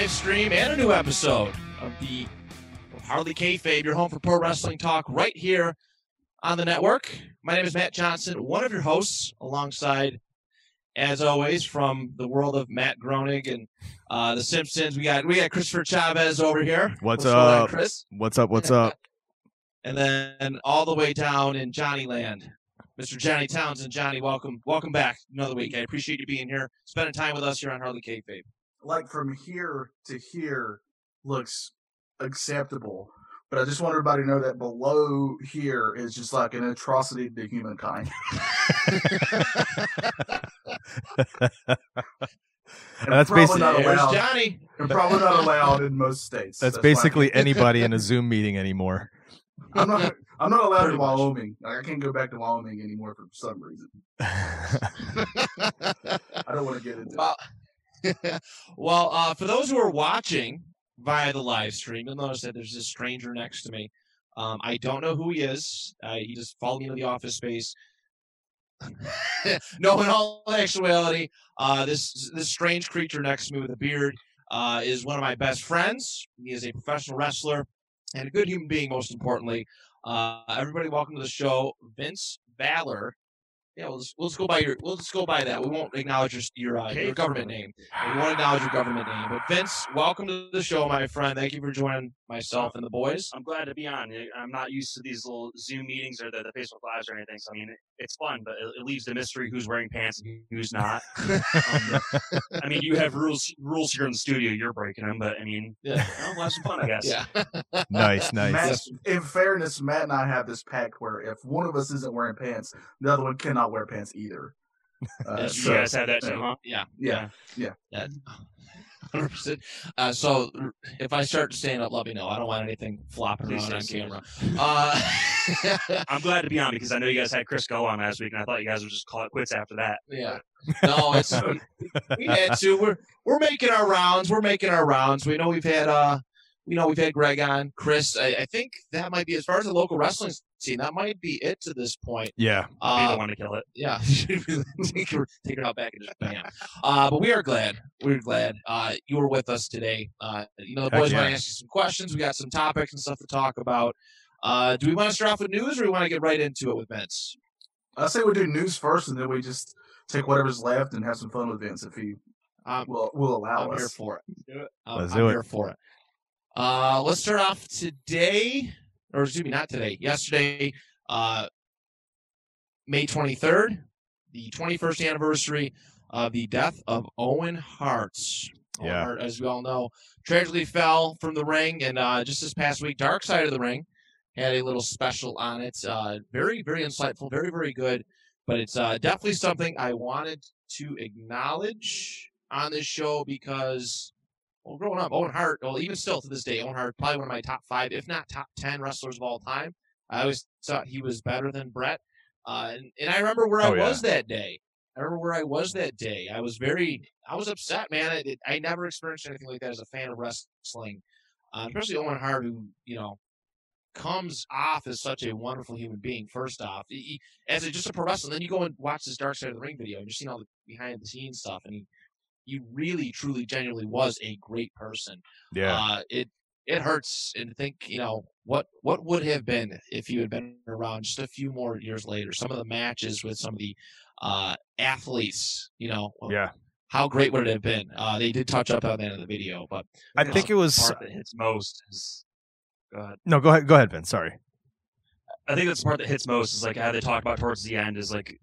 live stream and a new episode of the Hardly Kayfabe, your home for pro wrestling talk, right here on the network. My name is Matt Johnson, one of your hosts, alongside, as always, from the world of Matt Groening and uh, The Simpsons. We got we got Christopher Chavez over here. What's on, up? Chris? What's up? What's up? And then all the way down in Johnny Land, Mr. Johnny Townsend. Johnny, welcome, welcome back another week. I appreciate you being here, spending time with us here on Hardly Kayfabe. Like from here to here looks acceptable. But I just want everybody to know that below here is just like an atrocity to humankind. And That's probably basic- not allowed. Johnny. And probably not allowed in most states. That's why I basically can't- anybody in a Zoom meeting anymore. I'm not. I'm not allowed Pretty in. Wyoming. Like, I can't go back to Wyoming anymore for some reason. I don't want to get into. it. well, well uh, for those who are watching via the live stream, you'll notice that there's this stranger next to me. Um, I don't know who he is. Uh, he just followed me into the office space. no, in all actuality, uh, this this strange creature next to me with a beard uh, is one of my best friends. He is a professional wrestler and a good human being, most importantly. Uh, everybody, welcome to the show, Vince Valor. Yeah, we'll just, we'll just go by your we'll just go by that. We won't acknowledge your your, uh, your government name. We won't acknowledge your government name. But Vince, welcome to the show, my friend. Thank you for joining myself and the boys. I'm glad to be on. I- I'm not used to these little Zoom meetings or the, the Facebook lives or anything. So I mean, it's fun, but it, it leaves the mystery who's wearing pants and who's not. Um, I mean, you have rules rules here in the studio. You're breaking them, but I mean, Yeah. you know, we'll have some fun, I guess. Yeah. nice, nice. Matt, in fairness, Matt and I have this pact where if one of us isn't wearing pants, the other one cannot wear pants either. Uh, That's You guys have that too, huh? Yeah. yeah. Yeah. 100%. Uh, so if I start to stand up, let me know. I don't want anything flopping Please around on camera. Uh, I'm glad to be on because I know you guys had Chris go on last week, and I thought you guys would just call it quits after that. yeah. No, it's we, we had to. We're we're making our rounds. We're making our rounds. We know we've had uh we know we've had Greg on, Chris. I, I think that might be as far as the local wrestling scene. That might be it to this point. Yeah. Be Uh, the one to kill it. yeah, take her, take her out back and just bam. Uh, but we are glad. We're glad uh, you were with us today. Uh, you know, the Heck boys want to ask you some questions. We got some topics and stuff to talk about. Uh, do we want to start off with news, or do we want to get right into it with Vince? I say we do news first, and then we just take whatever's left and have some fun with Vince if he Um, will will allow I'm here us. for it. Do it. Um, Let's I'm do it. here for it. Uh, let's start off today, or excuse me, not today. Yesterday, uh, May 23rd, the 21st anniversary of the death of Owen Hart. Owen Yeah. Hart, as we all know, tragically fell from the ring, and uh, just this past week, Dark Side of the Ring had a little special on it. Uh, very, very insightful, very, very good. But it's uh, definitely something I wanted to acknowledge on this show because, well, growing up, Owen Hart, well, even still to this day, Owen Hart, probably one of my top five, if not top 10 wrestlers of all time. I always thought he was better than Bret. Uh, and, and I remember where Oh, I yeah. was that day. I remember where I was that day. I was very, I was upset, man. I, I never experienced anything like that as a fan of wrestling, uh, especially Owen Hart, who, you know, comes off as such a wonderful human being. First off, he, he- as a, just a pro wrestler, then you go and watch this Dark Side of the Ring video, and you're seeing all the behind the scenes stuff, and he, he really, truly, genuinely was a great person. Yeah. Uh, it it hurts and to think, you know, what what would have been if you had been around just a few more years later. Some of the matches with some of the uh, athletes, you know, Yeah. how great would it have been? Uh, they did touch up on that in the video, but I think it was. part that hits most is. Go ahead. No, go ahead. Go ahead, Vince. Sorry. I think that's the part that hits most is like how they talk about towards the end is like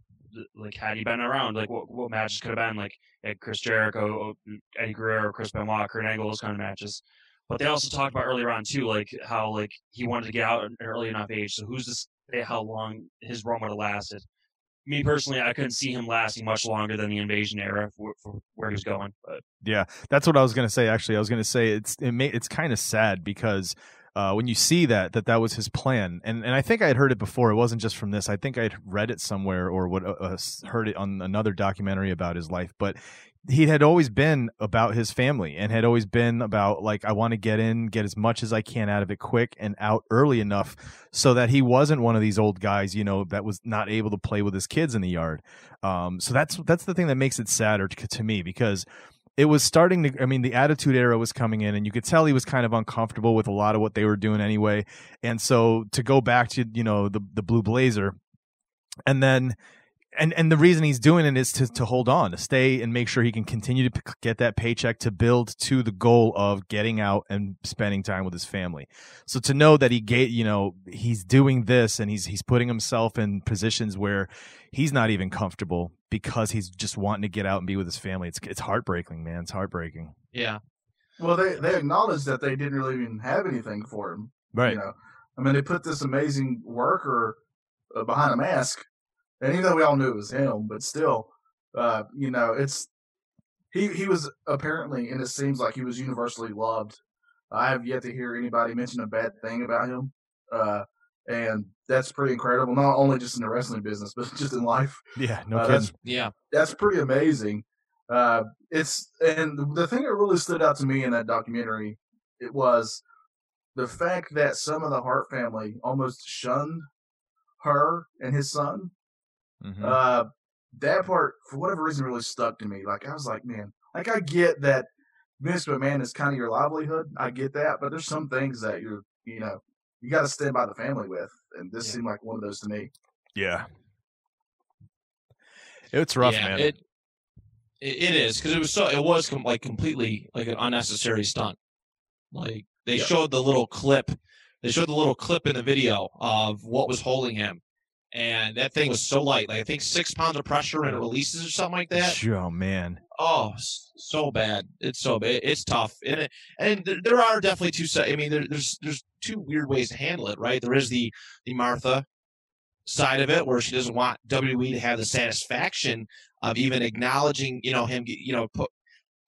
like had he been around like what what matches could have been like had Chris Jericho, Eddie Guerrero, Chris Benoit, Kurt Angle, those kind of matches. But they also talked about earlier on too, like how like he wanted to get out at an early enough age. So who's to say how long his run would have lasted? Me personally, I couldn't see him lasting much longer than the invasion era for, for where he was going. But Yeah, that's what I was gonna say. Actually, I was gonna say it's it may, it's kind of sad because uh, when you see that that that was his plan, and and I think I had heard it before. It wasn't just from this. I think I'd read it somewhere or would uh, uh, heard it on another documentary about his life. But he had always been about his family and had always been about like I want to get in, get as much as I can out of it quick and out early enough so that he wasn't one of these old guys, you know, that was not able to play with his kids in the yard. Um, so that's that's the thing that makes it sadder to, to me because it was starting to i mean the attitude era was coming in and you could tell he was kind of uncomfortable with a lot of what they were doing anyway. And so to go back to you know the the blue blazer and then and and the reason he's doing it is to to hold on to stay and make sure he can continue to p- get that paycheck to build to the goal of getting out and spending time with his family. So to know that he gave you know he's doing this and he's he's putting himself in positions where he's not even comfortable because he's just wanting to get out and be with his family. It's it's heartbreaking, man. It's heartbreaking. Yeah. Well, they they acknowledged that they didn't really even have anything for him. Right. You know, I mean, they put this amazing worker uh, behind a mask, and even though we all knew it was him, but still, uh, you know, it's he he was apparently, and it seems like he was universally loved. I have yet to hear anybody mention a bad thing about him, uh, and that's pretty incredible. Not only just in the wrestling business, but just in life. Yeah, no Uh, kidding. that's Yeah. that's pretty amazing. Uh, it's and the thing that really stood out to me in that documentary, it was the fact that some of the Hart family almost shunned her and his son. Mhm. Uh, that part, for whatever reason, really stuck to me. Like I was like, man, like I get that Vince McMahon is kind of your livelihood. I get that, but there's some things that you're, you know, you got to stand by the family with, and this Yeah. seemed like one of those to me. yeah, it's rough, yeah, man. It, it it is because it was so it was com- like completely like an unnecessary stunt. Like they Yeah. showed the little clip, they showed the little clip in the video of what was holding him, and that thing was so light, like I think six pounds of pressure and it releases or something like that. oh man, Oh, so bad. It's so bad. It's tough, and it, and there, are definitely two. I mean, there, there's there's two weird ways to handle it, right? There is the the Martha side of it, where she doesn't want WWE to have the satisfaction of even acknowledging, you know, him, you know, put,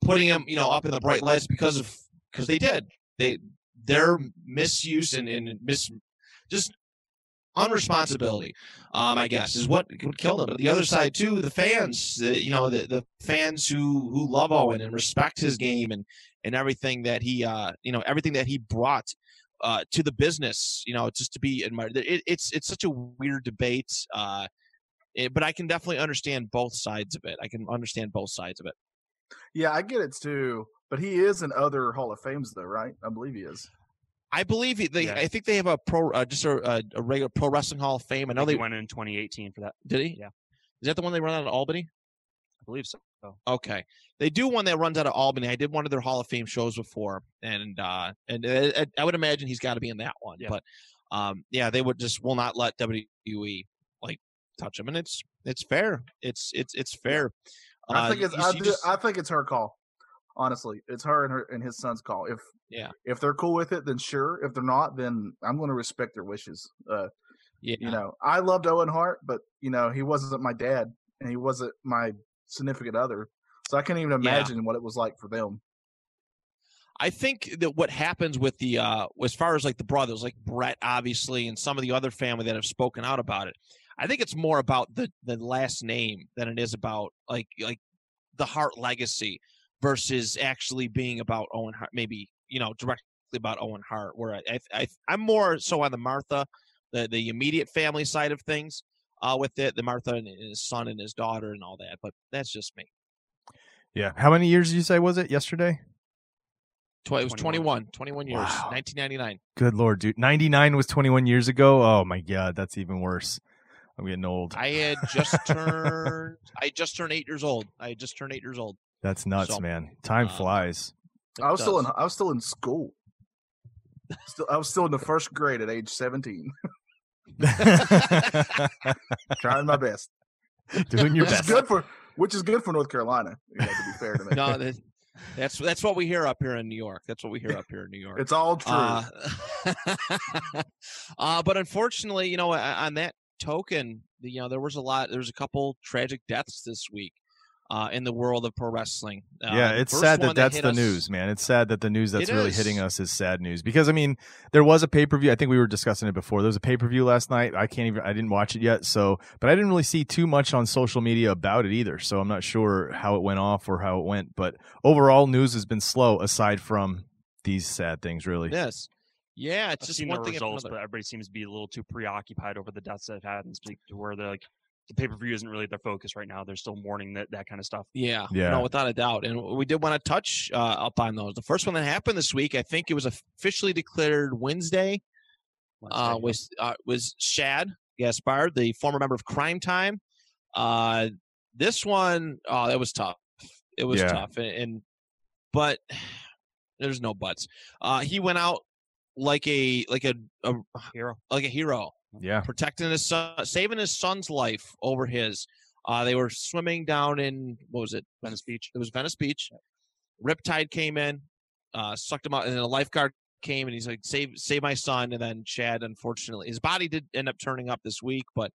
putting him, you know, up in the bright lights because of because they did they their misuse and and mis just unresponsibility um i guess is what, what killed him but the other side too the fans the, you know the, the fans who who love owen and respect his game and and everything that he uh you know everything that he brought uh to the business you know just to be admired it, it's it's such a weird debate uh it, but i can definitely understand both sides of it i can understand both sides of it Yeah, I get it too. But he is in other Hall of Fames, though, right? I believe he is. I believe they. Yeah. I think they have a pro, uh, just a, a, a regular pro wrestling Hall of Fame. I know he they went in 2018 for that. did he. Yeah. Is that the one they run out of Albany? I believe so. Okay, they do one that runs out of Albany. I did one of their Hall of Fame shows before, and uh, and uh, I would imagine he's got to be in that one. Yeah. But um, yeah, they would just will not let WWE like touch him, and it's it's fair. It's it's it's fair. I Uh, think it's I, do- just- I think it's her call. Honestly, it's her and her and his son's call. If Yeah. if they're cool with it, then sure. If they're not, then I'm going to respect their wishes. Uh, yeah, You know, I loved Owen Hart, but you know he wasn't my dad and he wasn't my significant other, so I can't even Yeah. imagine what it was like for them. I think that what happens with the uh as far as like the brothers, like Bret obviously and some of the other family that have spoken out about it, I think it's more about the the last name than it is about like like the Hart legacy versus actually being about Owen Hart, maybe, you know, directly about Owen Hart, where I, I, I I'm more so on the Martha, the the immediate family side of things, uh with it, the Martha and his son and his daughter and all that. But that's just me. yeah. How many years did you say was it yesterday? Tw- it was 21, 21. 21 years, Wow. 1999. Good lord, dude. Ninety nine was twenty one years ago. Oh my god, that's even worse. I'm getting old. I had just turned. I just turned eight years old. I had just turned eight years old. That's nuts, So, man. Time um, flies. It I was still in. I was still in school. Still, I was still in the first grade at age 17, trying my best. Doing your which best. is good for which is good for North Carolina. You know, to be fair to me. No, that, That's that's what we hear up here in New York. That's what we hear up here in New York. It's all true. Uh, uh, but unfortunately, you know, on that token, you know, there was a lot. There was a couple tragic deaths this week uh, in the world of pro wrestling. Uh, yeah, it's sad that, that that's the us, news, man. It's sad that the news that's really is. hitting us is sad news because I mean, there was a pay per view. I think we were discussing it before. There was a pay per view last night. I can't even. I didn't watch it yet. So, but I didn't really see too much on social media about it either. So I'm not sure how it went off or how it went. But overall, news has been slow aside from these sad things. Really. Yes. Yeah, it's I've just seen one the thing. results, but everybody seems to be a little too preoccupied over the deaths that have happened to where they're like, the pay per view isn't really their focus right now. They're still mourning that that kind of stuff. Yeah, yeah, no, without a doubt. And we did want to touch uh, up on those. The first one that happened this week, I think it was officially declared Wednesday. Wednesday uh, was uh, was Shad Gaspard, the former member of Cryme Tyme. Uh, this one, oh, that was tough. It was yeah. tough, and, and, but there's no buts. Uh, he went out like a like a, a hero, like a hero. Yeah, protecting his son, saving his son's life over his. Uh, they were swimming down in what was it? Venice Beach. It was Venice Beach. Riptide came in, uh, sucked him out, and then a lifeguard came and he's like, "Save, save my son." And then Shad, unfortunately, his body did end up turning up this week, but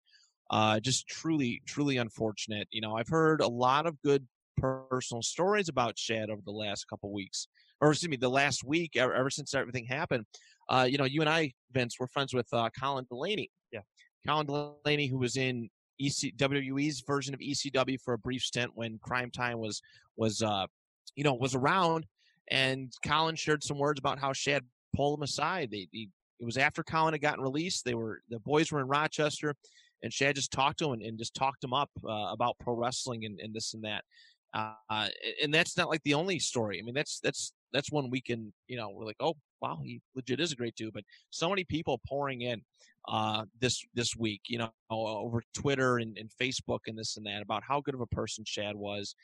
uh, just truly, truly unfortunate. You know, I've heard a lot of good personal stories about Shad over the last couple weeks, or excuse me, the last week, ever, ever since everything happened uh, you know, you and I, Vince, we're friends with uh, Colin Delaney. Yeah. Colin Delaney, who was in EC, WWE's version of ECW for a brief stint when Cryme Tyme was was uh, you know was around, and Colin shared some words about how Shad pulled him aside. They, he, it was after Colin had gotten released. They were the boys were in Rochester, and Shad just talked to him and, and just talked him up uh, about pro wrestling and, and this and that. Uh, and that's not like the only story. I mean, that's that's that's when we can, you know, we're like, oh wow, he legit is a great dude. But so many people pouring in uh, this this week, you know, over Twitter and, and, Facebook and this and that about how good of a person Shad was,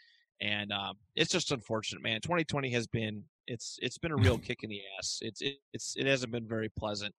and um, it's just unfortunate, man. 2020 has been it's it's been a real kick in the ass. It's it, it's it hasn't been very pleasant,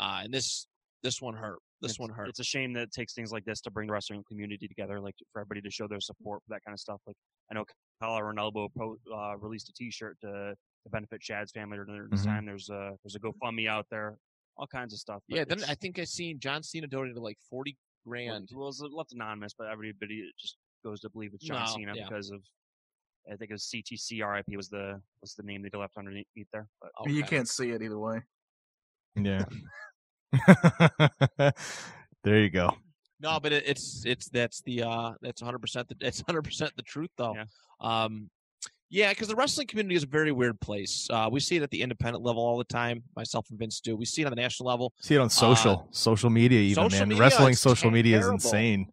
uh, and this this one hurt. This it's, one hurt. It's a shame that it takes things like this to bring the wrestling community together, like for everybody to show their support for that kind of stuff. Like I know Kyle Ronaldo uh, released a T-shirt to to benefit Shad's family during this mm-hmm. time. There's a there's a GoFundMe out there, all kinds of stuff. Yeah, then I think I seen John Cena donated like forty grand. Well, it's left anonymous, but everybody just goes to believe it's John no, Cena yeah. because of I think it was CTC RIP was the was the name they left underneath there. But okay. you can't see it either way. Yeah. there you go. No, but it, it's it's that's the uh that's 100 percent the it's 100 percent the truth though. Yeah. Um, yeah, because the wrestling community is a very weird place. Uh, we see it at the independent level all the time. Myself and Vince do. We see it on the national level. See it on social, uh, social media, even social man. Media, wrestling social media is insane.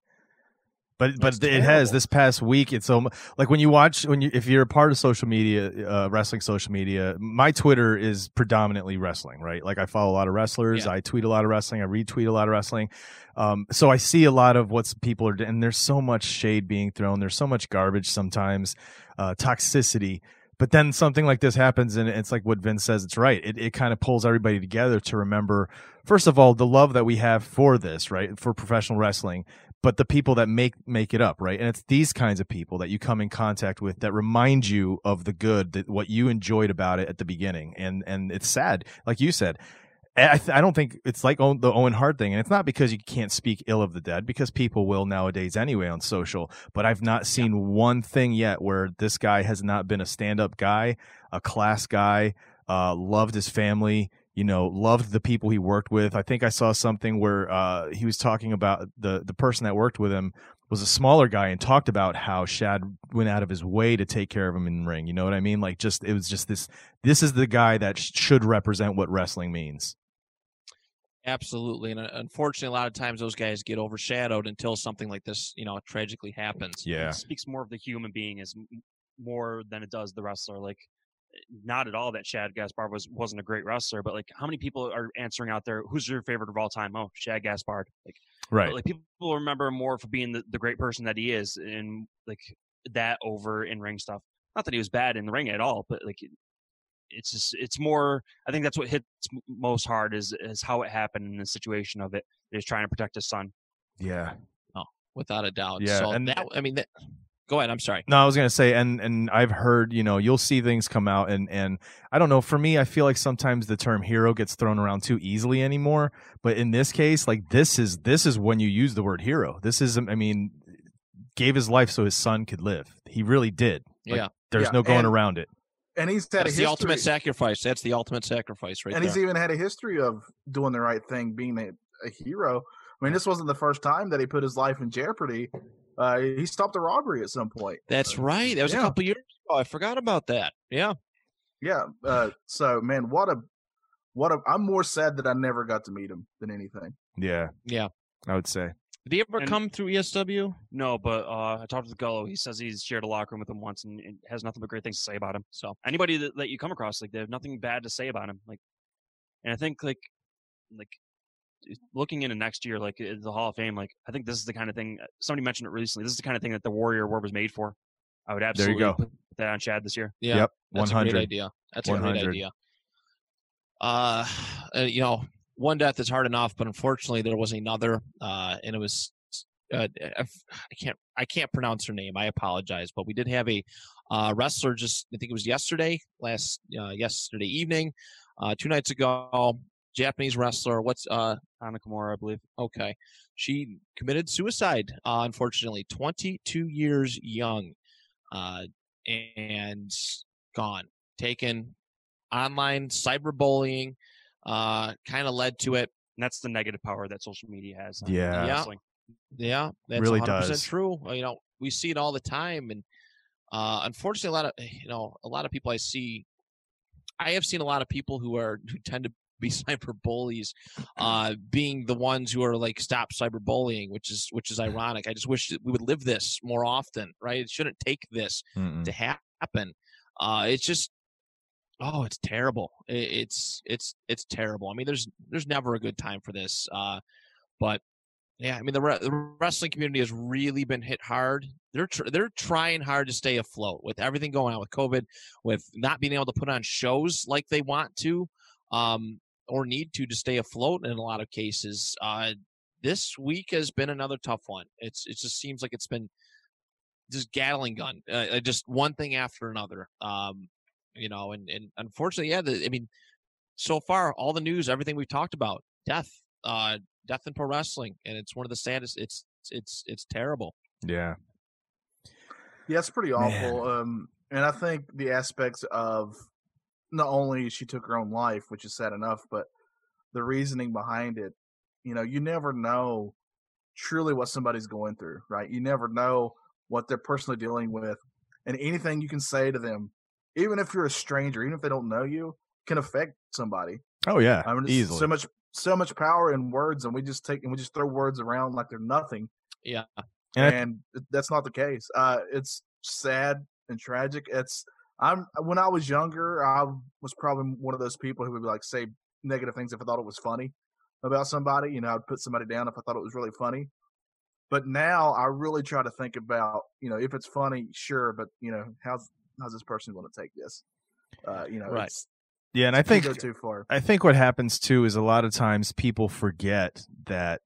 But but it has this past week. It's so like when you watch when you if you're a part of social media, uh, wrestling social media. My Twitter is predominantly wrestling, right? Like I follow a lot of wrestlers. Yeah. I tweet a lot of wrestling. I retweet a lot of wrestling. Um, so I see a lot of what's people are doing. And there's so much shade being thrown. There's so much garbage sometimes, uh, toxicity. But then something like this happens, and it's like what Vince says. It's right. It it kind of pulls everybody together to remember, first of all, the love that we have for this, right, for professional wrestling, but the people that make make it up, right? And it's these kinds of people that you come in contact with that remind you of the good, that what you enjoyed about it at the beginning. And and it's sad, like you said. I, I don't think it's like the Owen Hart thing, and it's not because you can't speak ill of the dead, because people will nowadays anyway on social. But I've not seen yeah. one thing yet where this guy has not been a stand-up guy, a class guy, uh, loved his family, you know, loved the people he worked with. I think I saw something where uh, he was talking about the the person that worked with him was a smaller guy and talked about how Shad went out of his way to take care of him in the ring. You know what I mean? Like, just it was just this. This is the guy that sh- should represent what wrestling means. Absolutely, and uh, unfortunately, a lot of times those guys get overshadowed until something like this, you know, tragically happens. Yeah, it speaks more of the human being as more than it does the wrestler. Like not at all that Shad Gaspard was wasn't a great wrestler, but like how many people are answering out there? Who's your favorite of all time? Oh, Shad Gaspard. Like right. Like people remember more for being the, the great person that he is, and like that over in ring stuff. Not that he was bad in the ring at all, but like it's just it's more. I think that's what hits most hard is is how it happened in the situation of it. He's trying to protect his son. Yeah. Oh, without a doubt. Yeah, so and that I mean that Go ahead. I'm sorry. No, I was gonna say, and and I've heard, you know, you'll see things come out, and and I don't know. For me, I feel like sometimes the term hero gets thrown around too easily anymore. But in this case, like this is this is when you use the word hero. This is, I mean, gave his life so his son could live. He really did. Like, yeah. There's Yeah, no going and- around it. And he's had That's a the ultimate sacrifice. That's the ultimate sacrifice, right and there. he's even had a history of doing the right thing, being a, a hero. I mean, this wasn't the first time that he put his life in jeopardy. Uh, he stopped a robbery at some point. That's right. That was a couple years ago. I forgot about that. Yeah. Yeah. Uh, so, man, what a what a. I'm more sad that I never got to meet him than anything. Yeah, Yeah. I would say. Did he ever And- come through ESW? No, but uh, I talked with Gullo. He says he's shared a locker room with him once and, and has nothing but great things to say about him. So anybody that, that you come across, like they have nothing bad to say about him. Like, and I think like like looking into next year, like uh, the Hall of Fame, like I think this is the kind of thing. Somebody mentioned it recently. This is the kind of thing that the Warrior Award was made for. I would There you absolutely go. put that on Shad this year. Yeah. Yep, That's a 100. great idea. That's a great idea. Uh, uh, you know, one death is hard enough, but unfortunately, there was another, uh, and it was. Uh, I can't. I can't pronounce her name. I apologize, but we did have a uh, wrestler. Just I think it was yesterday, last uh, yesterday evening, uh, two nights ago. Japanese wrestler. What's uh? Kimura, I believe. Okay, she committed suicide. Uh, unfortunately, 22 years young, uh, and gone. Taken online cyberbullying. Uh, kind of led to it. And that's the negative power that social media has. on Yeah. Yeah. wrestling. Yeah, that's Really 100% does. true. Uh, You know, we see it all the time, and uh, unfortunately, a lot of you know, a lot of people I see, I have seen a lot of people who are who tend to be cyber bullies, uh, being the ones who are like stop cyberbullying, which is which is ironic. I just wish that we would live this more often, right? It shouldn't take this Mm-mm. to happen. Uh, it's just, oh, it's terrible. It's it's it's terrible. I mean, there's there's never a good time for this. Uh, but yeah, I mean, the, re- the wrestling community has really been hit hard. They're tr- they're trying hard to stay afloat with everything going on with COVID, with not being able to put on shows like they want to, um, or need to to stay afloat in a lot of cases. Uh, this week has been another tough one. It's it just seems like it's been just gatling gun, uh, just one thing after another. Um, you know, and and unfortunately, yeah, the, I mean, so far all the news, everything we've talked about, death, uh, death in pro wrestling, and it's one of the saddest. It's it's it's terrible. Yeah. Yeah, it's pretty awful. Um, and I think the aspects of not only she took her own life, which is sad enough, but the reasoning behind it. You know, you never know truly what somebody's going through, right? You never know what they're personally dealing with, and anything you can say to them, even if you're a stranger, even if they don't know you, can affect somebody. Oh yeah. I mean, Easily. so much, so much power in words, and we just take and we just throw words around like they're nothing Yeah, And and th- that's not the case. Uh, it's sad and tragic. It's I'm when I was younger, I was probably one of those people who would like say negative things if I thought it was funny about somebody. You know, I'd put somebody down if I thought it was really funny. But now I really try to think about, you know, if it's funny, sure, but you know, how's how's this person going to take this? Uh, you know, Right. it's, yeah, and I think go too far. I think what happens too is a lot of times people forget that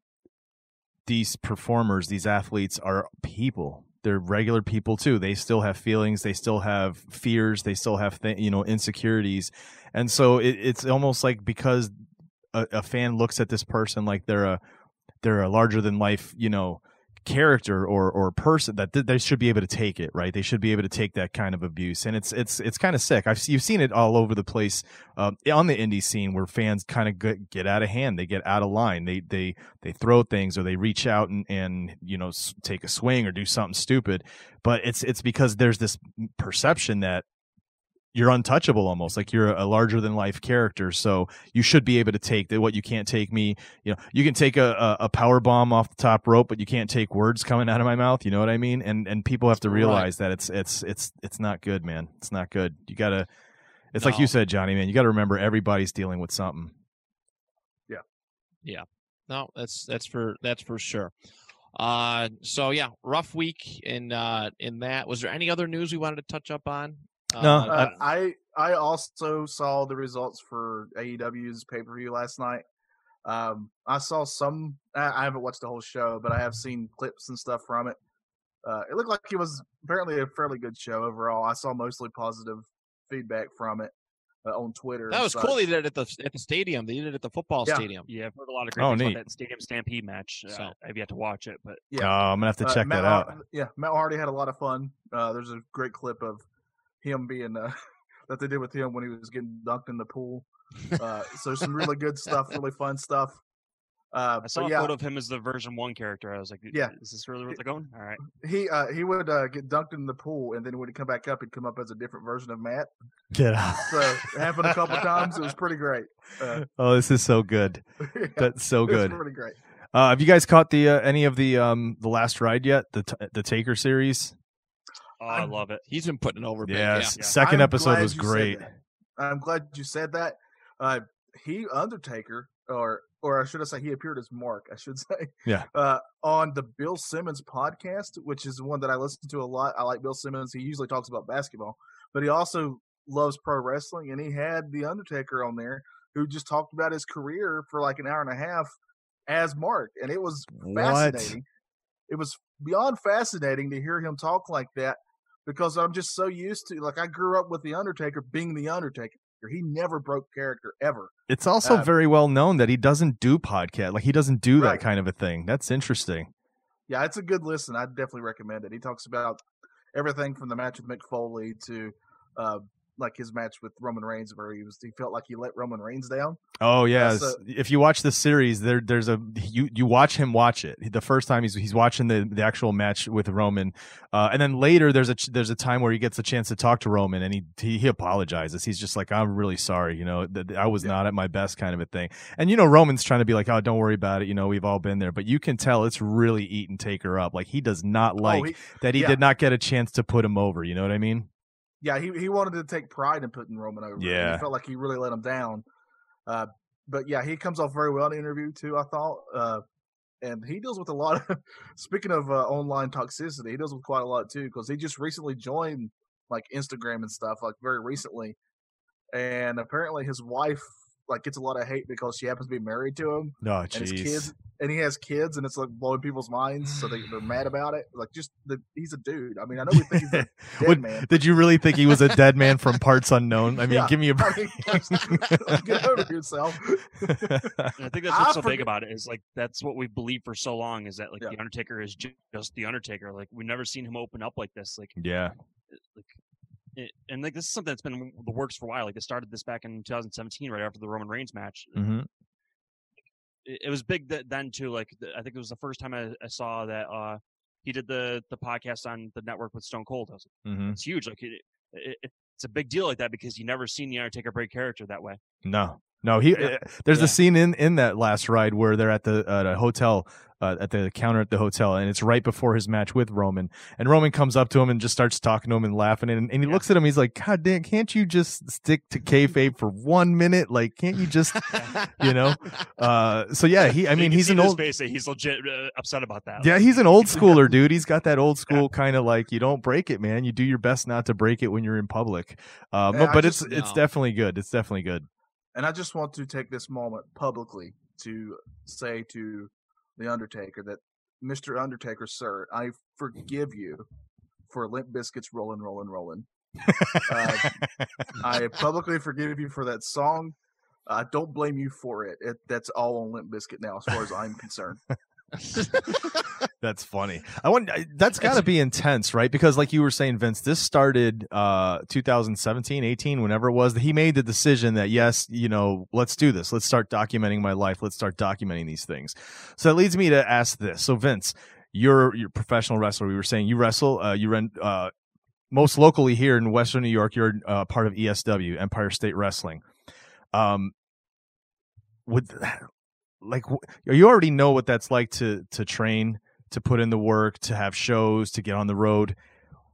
these performers, these athletes are people. They're regular people too. They still have feelings. They still have fears. They still have th- you know insecurities, and so it, it's almost like because a, a fan looks at this person like they're a they're a larger than life you know character or or person that th- they should be able to take it right? They should be able to take that kind of abuse. And it's it's it's kind of sick. I've you've seen it all over the place um, on the indie scene where fans kind of get, get out of hand. They get out of line. They they they throw things or they reach out and and you know s- take a swing or do something stupid. But it's it's because there's this perception that you're untouchable almost like you're a larger than life character so you should be able to take that what you can't take me you know you can take a, a, a power bomb off the top rope but you can't take words coming out of my mouth you know what i mean and and people have to Right. realize that it's it's it's it's not good man it's not good you gotta it's like you said johnny man you gotta remember everybody's dealing with something Yeah. Yeah. no, that's that's for that's for sure. Uh, so yeah, rough week in uh in that. Was there any other news we wanted to touch up on? No, Uh, Uh, I I also saw the results for AEW's pay per view last night. Um, I saw some. I, I haven't watched the whole show, but I have seen clips and stuff from it. uh, it looked like it was apparently a fairly good show overall. I saw mostly positive feedback from it uh, on Twitter. That was cool. They did it at the at the stadium. They did it at the football Yeah. stadium. Yeah, I've heard a lot of great Oh, about that Stadium Stampede match. Uh, So- I've yet to watch it, but Yeah. Oh, I'm gonna have to Uh, check Matt that out. Yeah, Matt Hardy had a lot of fun. Uh, there's a great clip of him being uh, that they did with him when he was getting dunked in the pool. Uh, so some really good stuff, really fun stuff. Uh, I saw but a yeah, photo of him as the version one character. I was like, Yeah. is this really where they're going? All right. he uh, he would uh, get dunked in the pool, and then when he come back up, he'd come up as a different version of Matt. Get out. So it happened a couple times. It was pretty great. Uh, Oh, this is so good. yeah, That's so good. pretty great. Uh, have you guys caught the uh, any of the um the last ride yet? The t- the Taker series. Oh, I love it. He's been putting it over. big, Yeah, yeah. second I'm episode was great. I'm glad you said that. Uh, he Undertaker, or or I should I say, he appeared as Mark. I should say. Yeah. Uh, on the Bill Simmons podcast, which is one that I listen to a lot. I like Bill Simmons. He usually talks about basketball, but he also loves pro wrestling, and he had the Undertaker on there, who just talked about his career for like an hour and a half as Mark, and it was What? fascinating. It was beyond fascinating to hear him talk like that because I'm just so used to like I grew up with the Undertaker being the Undertaker. He never broke character ever. It's also Uh, very well known that he doesn't do podcast. Like he doesn't do that kind of a thing. That's interesting. Yeah, it's a good listen. I definitely recommend it. He talks about everything from the match with Mick Foley to uh, like his match with Roman Reigns, where he was he felt like he let Roman Reigns down. Oh yeah, That's s- if you watch the series, there there's a you you watch him watch it. The first time he's he's watching the the actual match with Roman, uh, and then later there's a there's a time where he gets a chance to talk to Roman, and he he, he apologizes. He's just like, I'm really sorry, you know, that I was Yeah. not at my best, kind of a thing. And you know, Roman's trying to be like, oh, don't worry about it. You know, we've all been there, but you can tell it's really eating Taker up. Like he does not like oh, he, that. He yeah. did not get a chance to put him over. You know what I mean? Yeah, he he wanted to take pride in putting Roman over. Yeah. he felt like he really let him down. Uh, but yeah, he comes off very well in the interview too. I thought, uh, and he deals with a lot of. speaking of uh, online toxicity, he deals with quite a lot too because he just recently joined like Instagram and stuff, like very recently, and apparently his wife like gets a lot of hate because she happens to be married to him Oh, and his kids and he has kids and it's like blowing people's minds so they, they're mad about it like just the, he's a dude i mean i know we think he's a dead Would- man Did you really think he was a dead man from parts unknown? I mean, Yeah. give me a break. mean, get over yourself I think that's I what's so forget- big about it is like that's what we've believed for so long is that like Yeah. the Undertaker is just the Undertaker. Like we've never seen him open up like this. Like yeah. Eh, like it, and like this is something that's been the works for a while. Like they started this back in 2017, right after the Roman Reigns match. hmm It, it was big th- then too. Like th- I think it was the first time I, I saw that uh he did the the podcast on the network with Stone Cold. I was like, hmm it's huge. Like it, it, it's a big deal like that because you never seen the Undertaker break character that way. No, no. He Yeah. uh, there's Yeah. a scene in in that last ride where they're at the at a hotel. Uh, at the counter at the hotel, and it's right before his match with Roman. And Roman comes up to him and just starts talking to him and laughing. And, and he Yeah. looks at him. He's like, "God damn, can't you just stick to kayfabe for one minute? Like, can't you just, you know?" Uh, so yeah, he. I mean, he's an old. face he's legit uh, upset about that. Yeah, he's an old schooler, dude. He's got that old school kind of like you don't break it, man. You do your best not to break it when you're in public. Uh, Yeah, but but just- it's it's definitely good. It's definitely good. And i just want to take this moment publicly to say to the undertaker that mr undertaker sir i forgive you for Limp Bizkit's rolling rolling rolling Uh, i publicly forgive you for that song I don't blame you for it. it. That's all on Limp Bizkit now, as far as I'm concerned. That's funny. I want that's got to be intense, right? Because like you were saying Vince, this started uh 2017, 18, whenever it was that he made the decision that yes, you know, let's do this. Let's start documenting my life. Let's start documenting these things. So that leads me to ask this. So Vince, you're you're a professional wrestler. We were saying you wrestle, uh you run uh most locally here in Western New York, you're uh, part of ESW, Empire State Wrestling. Um would like you already know what that's like to to train to put in the work to have shows to get on the road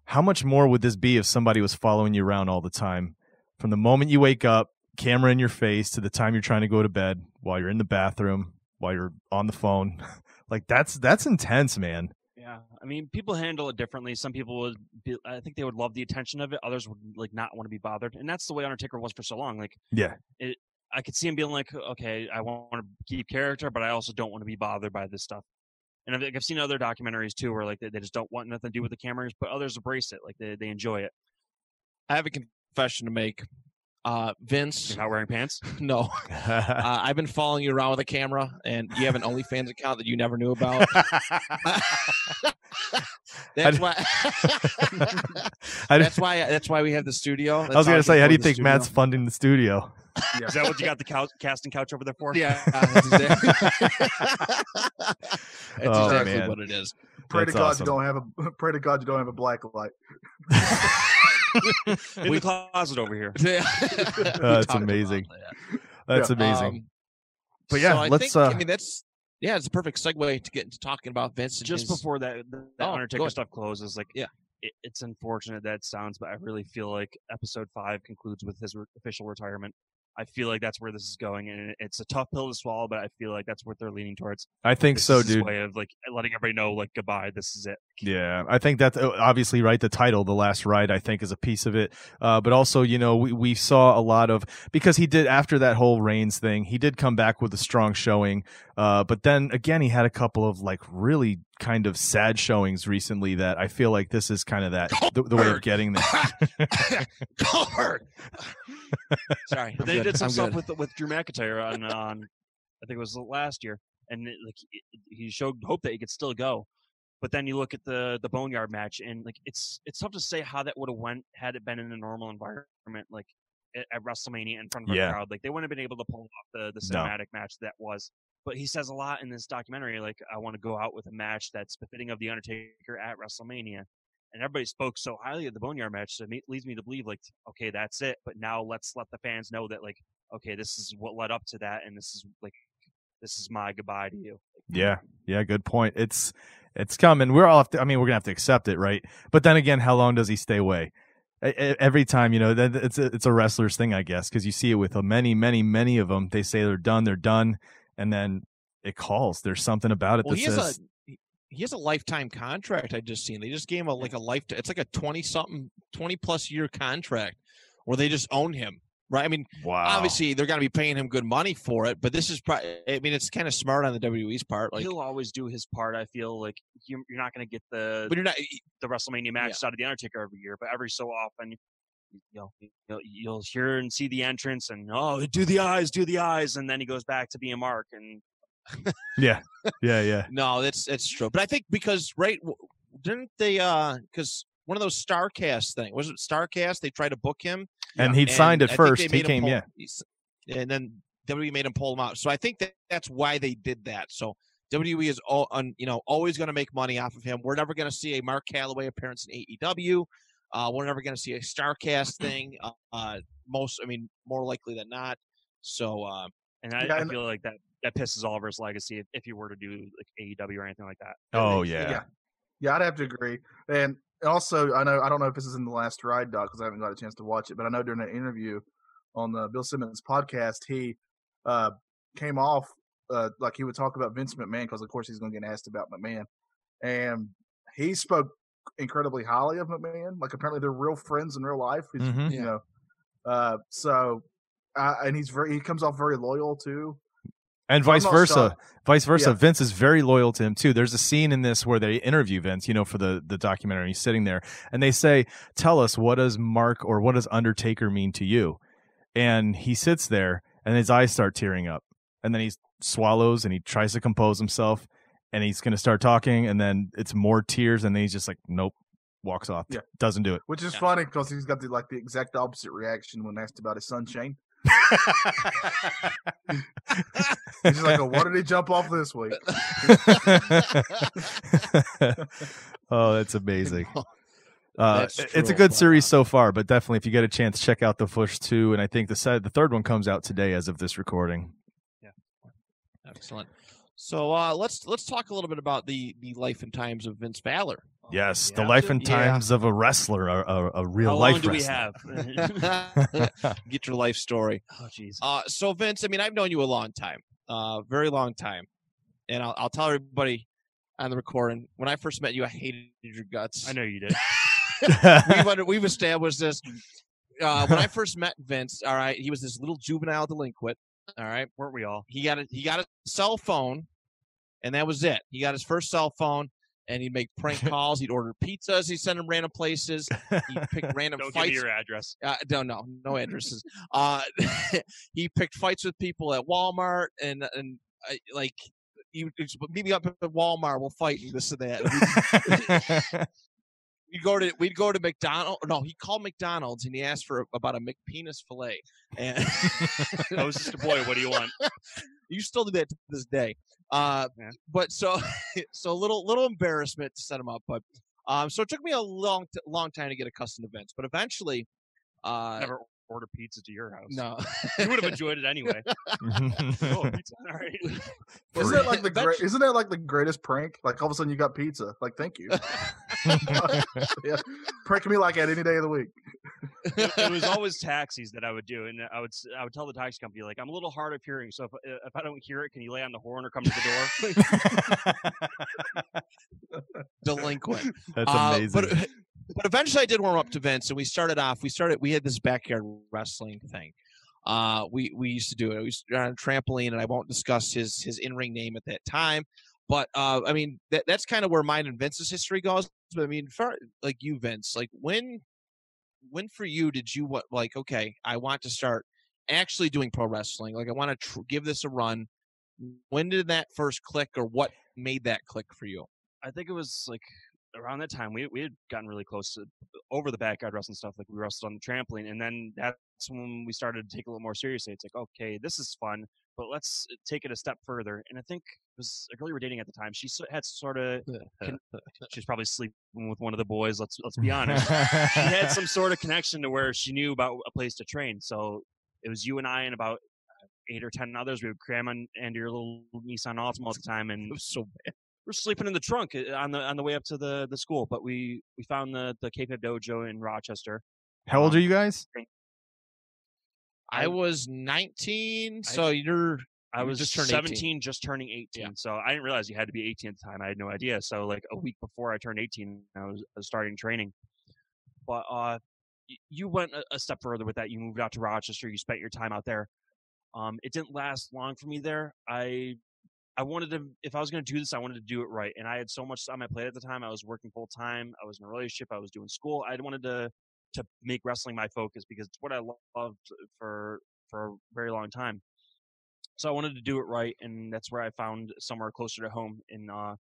how much more would this be if somebody was following you around all the time from the moment you wake up camera in your face to the time you're trying to go to bed while you're in the bathroom while you're on the phone like that's that's intense man Yeah, I mean, people handle it differently. Some people would, be, I think, they would love the attention of it. Others would like not want to be bothered, and that's the way Undertaker was for so long. Like, yeah I could see him being like, okay, I want to keep character, but I also don't want to be bothered by this stuff. And I've, like, I've seen other documentaries too, where like they, they just don't want nothing to do with the cameras, but others embrace it, like they they enjoy it. I have a confession to make. Uh, Vince, You're not wearing pants. no, uh, I've been following you around with a camera, and you have an OnlyFans account that you never knew about. that's why. That's why. That's why we have the studio. I was going to say, how do you think Matt's funding the studio? Is that what you got the couch, casting couch over there for? Yeah, that's exactly, that's Oh, exactly what it is. Pray That's to God awesome. you don't have a pray to God you don't have a black light. In the closet over here. Yeah, That's amazing. That's amazing. Um, But yeah, so I let's, Think, uh, I mean, that's yeah, it's a perfect segue to get into talking about Vince. Just his- before that, that Oh, Undertaker stuff closes, like Yeah. it, it's unfortunate that it sounds, but I really feel like episode five concludes with his re- official retirement. I feel like that's where this is going, and it's a tough pill to swallow, but I feel like that's what they're leaning towards. I think This so, dude. Way of like letting everybody know, like goodbye. This is it. Yeah, I think that's obviously right. The title, "The Last Ride," I think is a piece of it. Uh, but also, you know, we we saw a lot of because he did after that whole Reigns thing, he did come back with a strong showing. Uh, but then again, he had a couple of like really kind of sad showings recently that I feel like this is kind of that the, the way of getting there. Goldberg. Sorry, I'm they good. did some I'm stuff good. with with Drew McIntyre on on I think it was last year, and it, like he- he showed hope that he could still go. But then you look at the the Boneyard match, and like it's it's tough to say how that would have went had it been in a normal environment, like at, at WrestleMania in front of Yeah. a crowd. Like they wouldn't have been able to pull off the the No. cinematic match that was. But he says a lot in this documentary, like I want to go out with a match that's befitting of the Undertaker at WrestleMania. And everybody spoke so highly of the Boneyard match, so it leads me to believe, like, okay, that's it. But now let's let the fans know that, like, okay, this is what led up to that, and this is like, this is my goodbye to you. Yeah, yeah, good point. It's it's coming. We're all have to, I mean, we're gonna have to accept it, right? But then again, how long does he stay away? Every time, you know, it's a, it's a wrestler's thing, I guess, because you see it with uh, many, many, many of them. They say they're done, they're done, and then it calls. There's something about it Well, that he has says, a he- he has a lifetime contract. I just seen. They just gave him a like a life. It's like a twenty something, twenty plus year contract where they just own him. Right. I mean, "Wow." obviously they're going to be paying him good money for it, but this is probably. I mean, it's kind of smart on the WWE's part. Like, He'll always do his part. I feel like you- you're not going to get the but you're not. the WrestleMania matches out of the Undertaker every year, but every so often, you know, you'll, you'll hear and see the entrance, and oh, do the eyes, do the eyes, and then he goes back to being Mark, and yeah, yeah, yeah. No, that's that's true. But I think because right, didn't they? uh Because one of those Starcast thing was it Starcast? They tried to book him, And he'd and signed it first. He came, pull- yeah. and then WWE made him pull him out. So I think that that's why they did that. So WWE is all, you know, always going to make money off of him. We're never going to see a Mark Calaway appearance in AEW. Uh, we're never going to see a Starcast thing. Uh, uh, most, I mean, more likely than not. So uh, and I, Yeah, I feel like that that pisses all of his legacy if, if he were to do like AEW or anything like that. Oh Yeah. yeah, Yeah, I'd have to agree. And also, I know I don't know if this is in the last ride doc because I haven't got a chance to watch it, but I know during an interview on the Bill Simmons podcast, he uh, came off uh, like he would talk about Vince McMahon because, of course, he's going to get asked about McMahon, and he spoke incredibly highly of McMahon. Like apparently they're real friends in real life. Mhm. You know, uh, so uh, and he's very he comes off very loyal too. and vice versa. Vice versa. Yeah. Vince is very loyal to him too. There's a scene in this where they interview Vince, you know, for the the documentary. He's sitting there, and they say, "Tell us what does Mark or what does Undertaker mean to you?" And he sits there, and his eyes start tearing up, and then he swallows and he tries to compose himself, and he's going to start talking, and then it's more tears, and then he's just like, "Nope," walks off. Yeah. doesn't do it. Which is Yeah. funny because he's got the like the exact opposite reaction when asked about his son Shane. He's just like, oh, "What did he jump off this week?" oh, that's amazing. Uh, That's it's a good series so far, but definitely if you get a chance, check out the first two. And I think the set, the third one comes out today as of this recording. Yeah, excellent. So uh, let's let's talk a little bit about the the life and times of Vince Valor. Yes, the life and Yeah. times of a wrestler, a, a, a real How life long do we have? Get your life story. oh, jeez. Uh, so Vince, I mean, I've known you a long time, uh, very long time, and I'll, I'll tell everybody on the recording. When I first met you, I hated your guts. I know you did. we've under, we've established this. Uh, when I first met Vince, all right, he was this little juvenile delinquent. All right, Weren't we all? he got a he got a cell phone, and that was it. He got his first cell phone, and he'd make prank calls. He'd order pizzas. He'd send them random places. He picked random Don't fights. give your address. Uh, don't know, no addresses. uh, he picked fights with people at Walmart, and and uh, like you meet me up at Walmart. We'll fight and this and that. We'd go to we'd go to McDonald's. No, he called McDonald's and he asked for about a McPenis fillet. And I was just a boy. What do you want? you still do that to this day. Uh, Yeah. but so so a little little embarrassment to set him up, but um, so it took me a long t- long time to get accustomed to Vince, but eventually, uh, Never order pizza to your house. no, You would have enjoyed it anyway. oh, pizza. All right. Isn't that like the Eventually- great? Isn't that like the greatest prank? Like all of a sudden you got pizza. Like thank you. yeah, prank me like at any day of the week. it, it was always taxis that I would do, and I would s- I would tell the taxi company like I'm a little hard of hearing, so if if I don't hear it, can you lay on the horn or come to the door? delinquent. That's Uh, amazing. but but eventually, I did warm up to Vince, and we started off. We started. We had this backyard wrestling thing. Uh, we we used to do it. We used to on a trampoline, and I won't discuss his his in ring name at that time. But uh, I mean, that, that's kind of where mine and Vince's history goes. But I mean, for like you, Vince, like when when for you did you what like okay, I want to start actually doing pro wrestling. Like I want to tr- give this a run. When did that first click, or what made that click for you? I think it was like around that time we we had gotten really close to over the backyard wrestling stuff. Like we wrestled on the trampoline, and then that's when we started to take it a little more seriously. It's like, okay, this is fun, but let's uh, take it a step further. And I think it was a girl you were dating at the time. She had sort of Can- she was probably sleeping with one of the boys. Let's let's be honest. she had some sort of connection to where she knew about a place to train. So it was you and I and about uh, eight or ten others. We would cram on into your little Nissan Altima all the time, and It was so bad. we're sleeping in the trunk uh, on the on the way up to the the school. But we we found the the K-Pep dojo in Rochester. How old are um, you guys? I was 19, so you're I was just turned 17, 18. just turning 18. Yeah. So I didn't realize you had to be 18 at the time. I had no idea. So like a week before I turned 18, I was, I was starting training. But uh, you went a, a step further with that. You moved out to Rochester. You spent your time out there. Um, it didn't last long for me there. I I wanted to, if I was going to do this, I wanted to do it right. And I had so much on my plate at the time. I was working full time. I was in a relationship. I was doing school. I wanted to to make wrestling my focus because it's what I loved for for a very long time. So I wanted to do it right, and that's where I found somewhere closer to home in uh,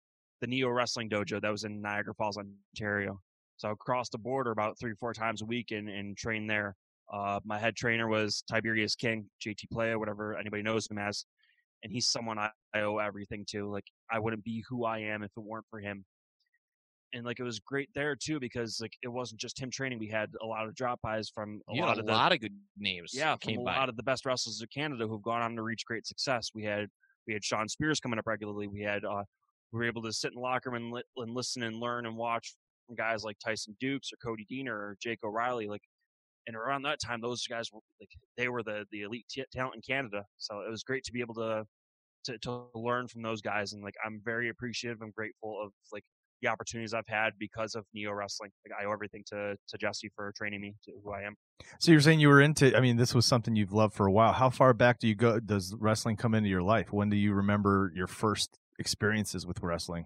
the Neo Wrestling Dojo that was in Niagara Falls, Ontario. So I crossed the border about three, four times a week and, and trained there. Uh, my head trainer was Tiberius King, JT Playa, whatever anybody knows him as, and he's someone I, I owe everything to. Like I wouldn't be who I am if it weren't for him. And like it was great there too because like it wasn't just him training. We had a lot of drop bys from a lot a of the lot of good names. yeah, from came a by. lot of the best wrestlers of Canada who've gone on to reach great success. We had we had Shawn Spears coming up regularly. We had uh, we were able to sit in the locker room and, li- and listen and learn and watch from guys like Tyson Dux or Cody Deaner or Jake O'Reilly. Like, and around that time, those guys were like they were the the elite t- talent in Canada. So it was great to be able to, to to learn from those guys. And like I'm very appreciative. I'm grateful of like the opportunities I've had because of Neo Wrestling. Like I owe everything to to Jesse for training me to who I am. So you're saying you were into? I mean, this was something you've loved for a while. How far back do you go? Does wrestling come into your life? When do you remember your first experiences with wrestling?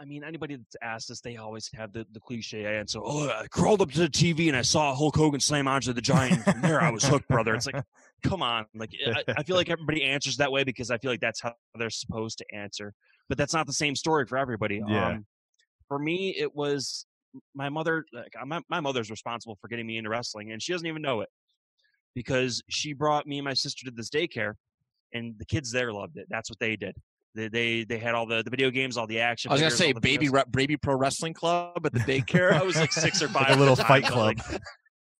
I mean, anybody that's asked us, they always have the, the cliche answer. Oh, I crawled up to the TV and I saw Hulk Hogan slam Andre the giant. From there, I was hooked, brother. It's like, come on. Like, I, I feel like everybody answers that way because I feel like that's how they're supposed to answer. But that's not the same story for everybody. Yeah. Um, for me, it was my mother. Like, my, my mother's responsible for getting me into wrestling, and she doesn't even know it because she brought me and my sister to this daycare, and the kids there loved it. That's what they did. They they, they had all the, the video games, all the action. I was gonna figures, say baby re- baby pro wrestling club at the daycare. I was like six or five. Like a little fight but, club. like,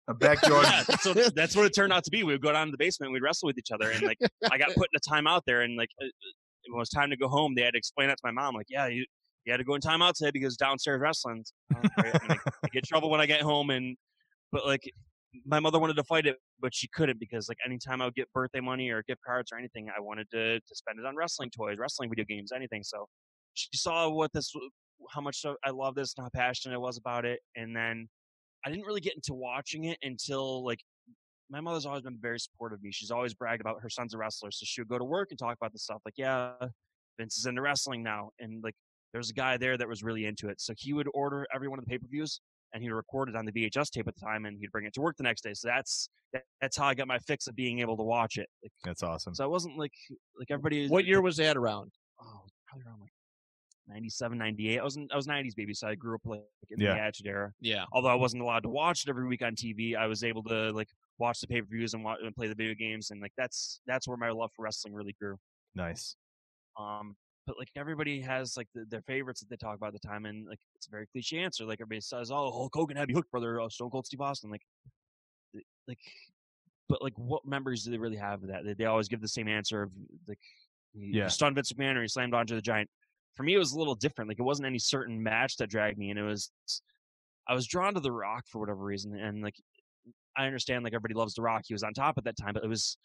A backyard. yeah, that's what, that's what it turned out to be. We would go down to the basement, and we'd wrestle with each other, and like I got put in a timeout there, and like uh, when it was time to go home, they had to explain that to my mom. Like, yeah, you you had to go in timeout today because downstairs wrestling. I'm get in trouble when I get home, and but like my mother wanted to fight it, but she couldn't because like anytime I would get birthday money or gift cards or anything, I wanted to to spend it on wrestling toys, wrestling video games, anything. So she saw what this, how much I love this, and how passionate I was about it, and then I didn't really get into watching it until like my mother's always been very supportive of me. She's always bragged about her son's a wrestler, so she would go to work and talk about this stuff. Like, yeah, Vince is into wrestling now, and like there's a guy there that was really into it. So he would order every one of the pay per views, and he'd record it on the VHS tape at the time, and he'd bring it to work the next day. So that's that's how I got my fix of being able to watch it. Like, that's awesome. So I wasn't like like everybody. What year was that around? Oh, probably around like 97, 98. I was in, I was 90s baby, so I grew up like in Yeah. the Attitude Era. Yeah. Although I wasn't allowed to watch it every week on TV, I was able to like watch the pay per views and, watch, and play the video games, and like that's that's where my love for wrestling really grew. Nice. Um, but like everybody has like the, their favorites that they talk about at the time, and like it's a very cliche answer. Like everybody says, "Oh, Hulk Hogan had me hooked, brother." Oh, Stone Cold Steve Austin. Like, like, but like, what memories do they really have of that? They, they always give the same answer of like, he Yeah. stunned Vince McMahon or he slammed Andre the Giant. For me, it was a little different. Like, it wasn't any certain match that dragged me, and it was I was drawn to The Rock for whatever reason, and like, I understand like everybody loves The Rock. He was on top at that time, but it was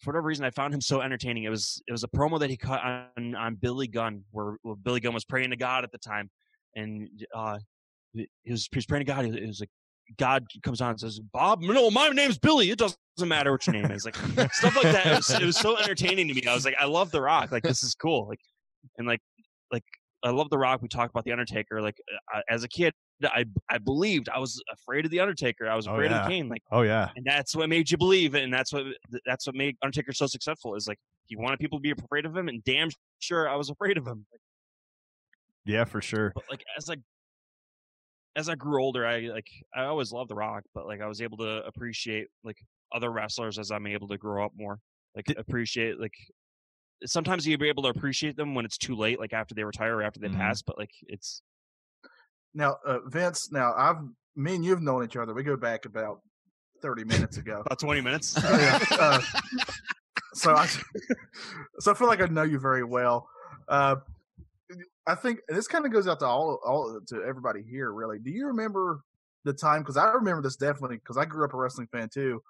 for whatever reason, I found him so entertaining. It was it was a promo that he cut on on Billy Gunn, where, where Billy Gunn was praying to God at the time, and uh, he was he was praying to God. It was like God comes on and says, "Bob, no, my name's Billy. It doesn't matter what your name is." Like stuff like that. It was, it was so entertaining to me. I was like, I love The Rock. Like this is cool. Like and like like I love The Rock. We talk about the Undertaker. Like uh, as a kid, I I believed I was afraid of the Undertaker. I was Oh, afraid yeah. of Kane. Like Oh yeah. and that's what made you believe it and that's what that's what made undertaker so successful is like he wanted people to be afraid of him and damn sure i was afraid of him Yeah, for sure. but like as i as i grew older i like i always loved the rock but like i was able to appreciate like other wrestlers as i'm able to grow up more like Did- appreciate like sometimes you'll be able to appreciate them when it's too late like after they retire or after they Mhm. pass but like it's Now, uh, Vince. Now, I've me and you've known each other. We go back about thirty minutes ago. about 20 minutes yeah. Uh, so I, so I feel like I know you very well. Uh, I think this kind of goes out to all, all to everybody here. Really, do you remember the time? Because I remember this definitely because I grew up a wrestling fan too.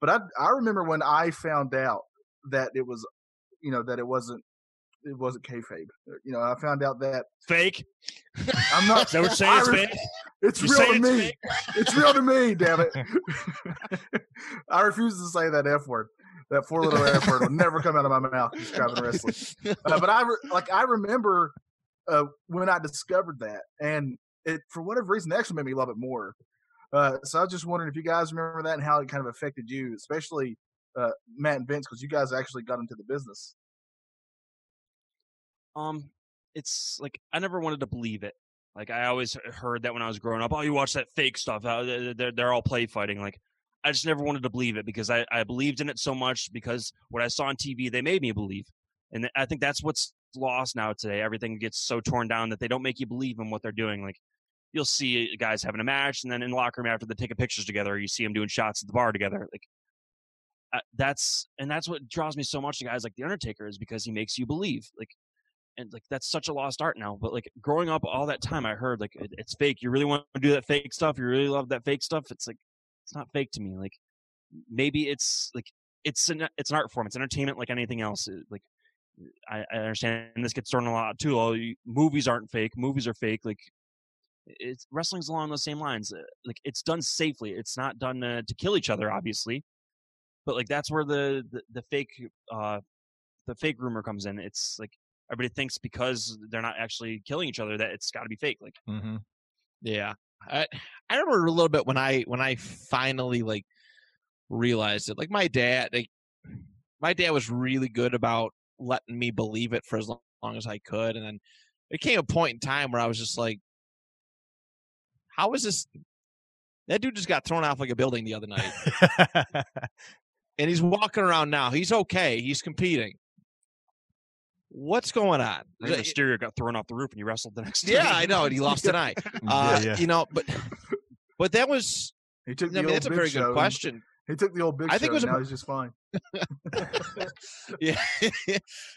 But I I remember when I found out that it was, you know, that it wasn't it wasn't kayfabe. You know, I found out that fake I'm not. is that what you're saying it's re- It's real to it's me. fake? It's real to me, damn it. I refuse to say that F word. That four little F word will never come out of my mouth describing wrestling. Uh, but I re- like I remember uh, when I discovered that, and it for whatever reason actually made me love it more. Uh, so I was just wondering if you guys remember that and how it kind of affected you, especially uh, Matt and Vince, because you guys actually got into the business. Um, it's like I never wanted to believe it. Like I always heard that when I was growing up. Oh, you watch that fake stuff. uh, They're they're, all play fighting. Like I just never wanted to believe it because I I believed in it so much because what I saw on TV they made me believe, and I think that's what's lost now today. Everything gets so torn down that they don't make you believe in what they're doing. Like you'll see guys having a match, and then in the locker room after they taking pictures together, you see them doing shots at the bar together. Like uh, that's and that's what draws me so much to guys like the Undertaker is because he makes you believe. Like and like that's such a lost art now. But like growing up all that time, I heard like it, it's fake. You really want to do that fake stuff? You really love that fake stuff? It's like it's not fake to me. Like maybe it's like it's an it's an art form. It's entertainment like anything else. It- like I, I understand and this gets thrown a lot too. Oh, you, movies aren't fake. Movies are fake. Like it's wrestling's along those same lines. Uh, Like it's done safely. It's not done uh, to kill each other, obviously. But like that's where the the, the fake uh the fake rumor comes in. It's like everybody thinks because they're not actually killing each other that it's got to be fake. Like Mm-hmm. Yeah. I I remember a little bit when I when I finally like realized it. Like my dad, like my dad was really good about letting me believe it for as long, long as I could, and then there came a point in time where I was just like, "How is this?" That dude just got thrown off like a building the other night, and he's walking around now. He's okay. He's competing. What's going on? Rey Mysterio got thrown off the roof and he wrestled the next. Yeah, day. I know, and he lost tonight. eye. Uh, yeah, yeah. You know, but but that was. He took I mean, that's a Big very good question. He took the old big I think show. it was and a- now he's just fine. yeah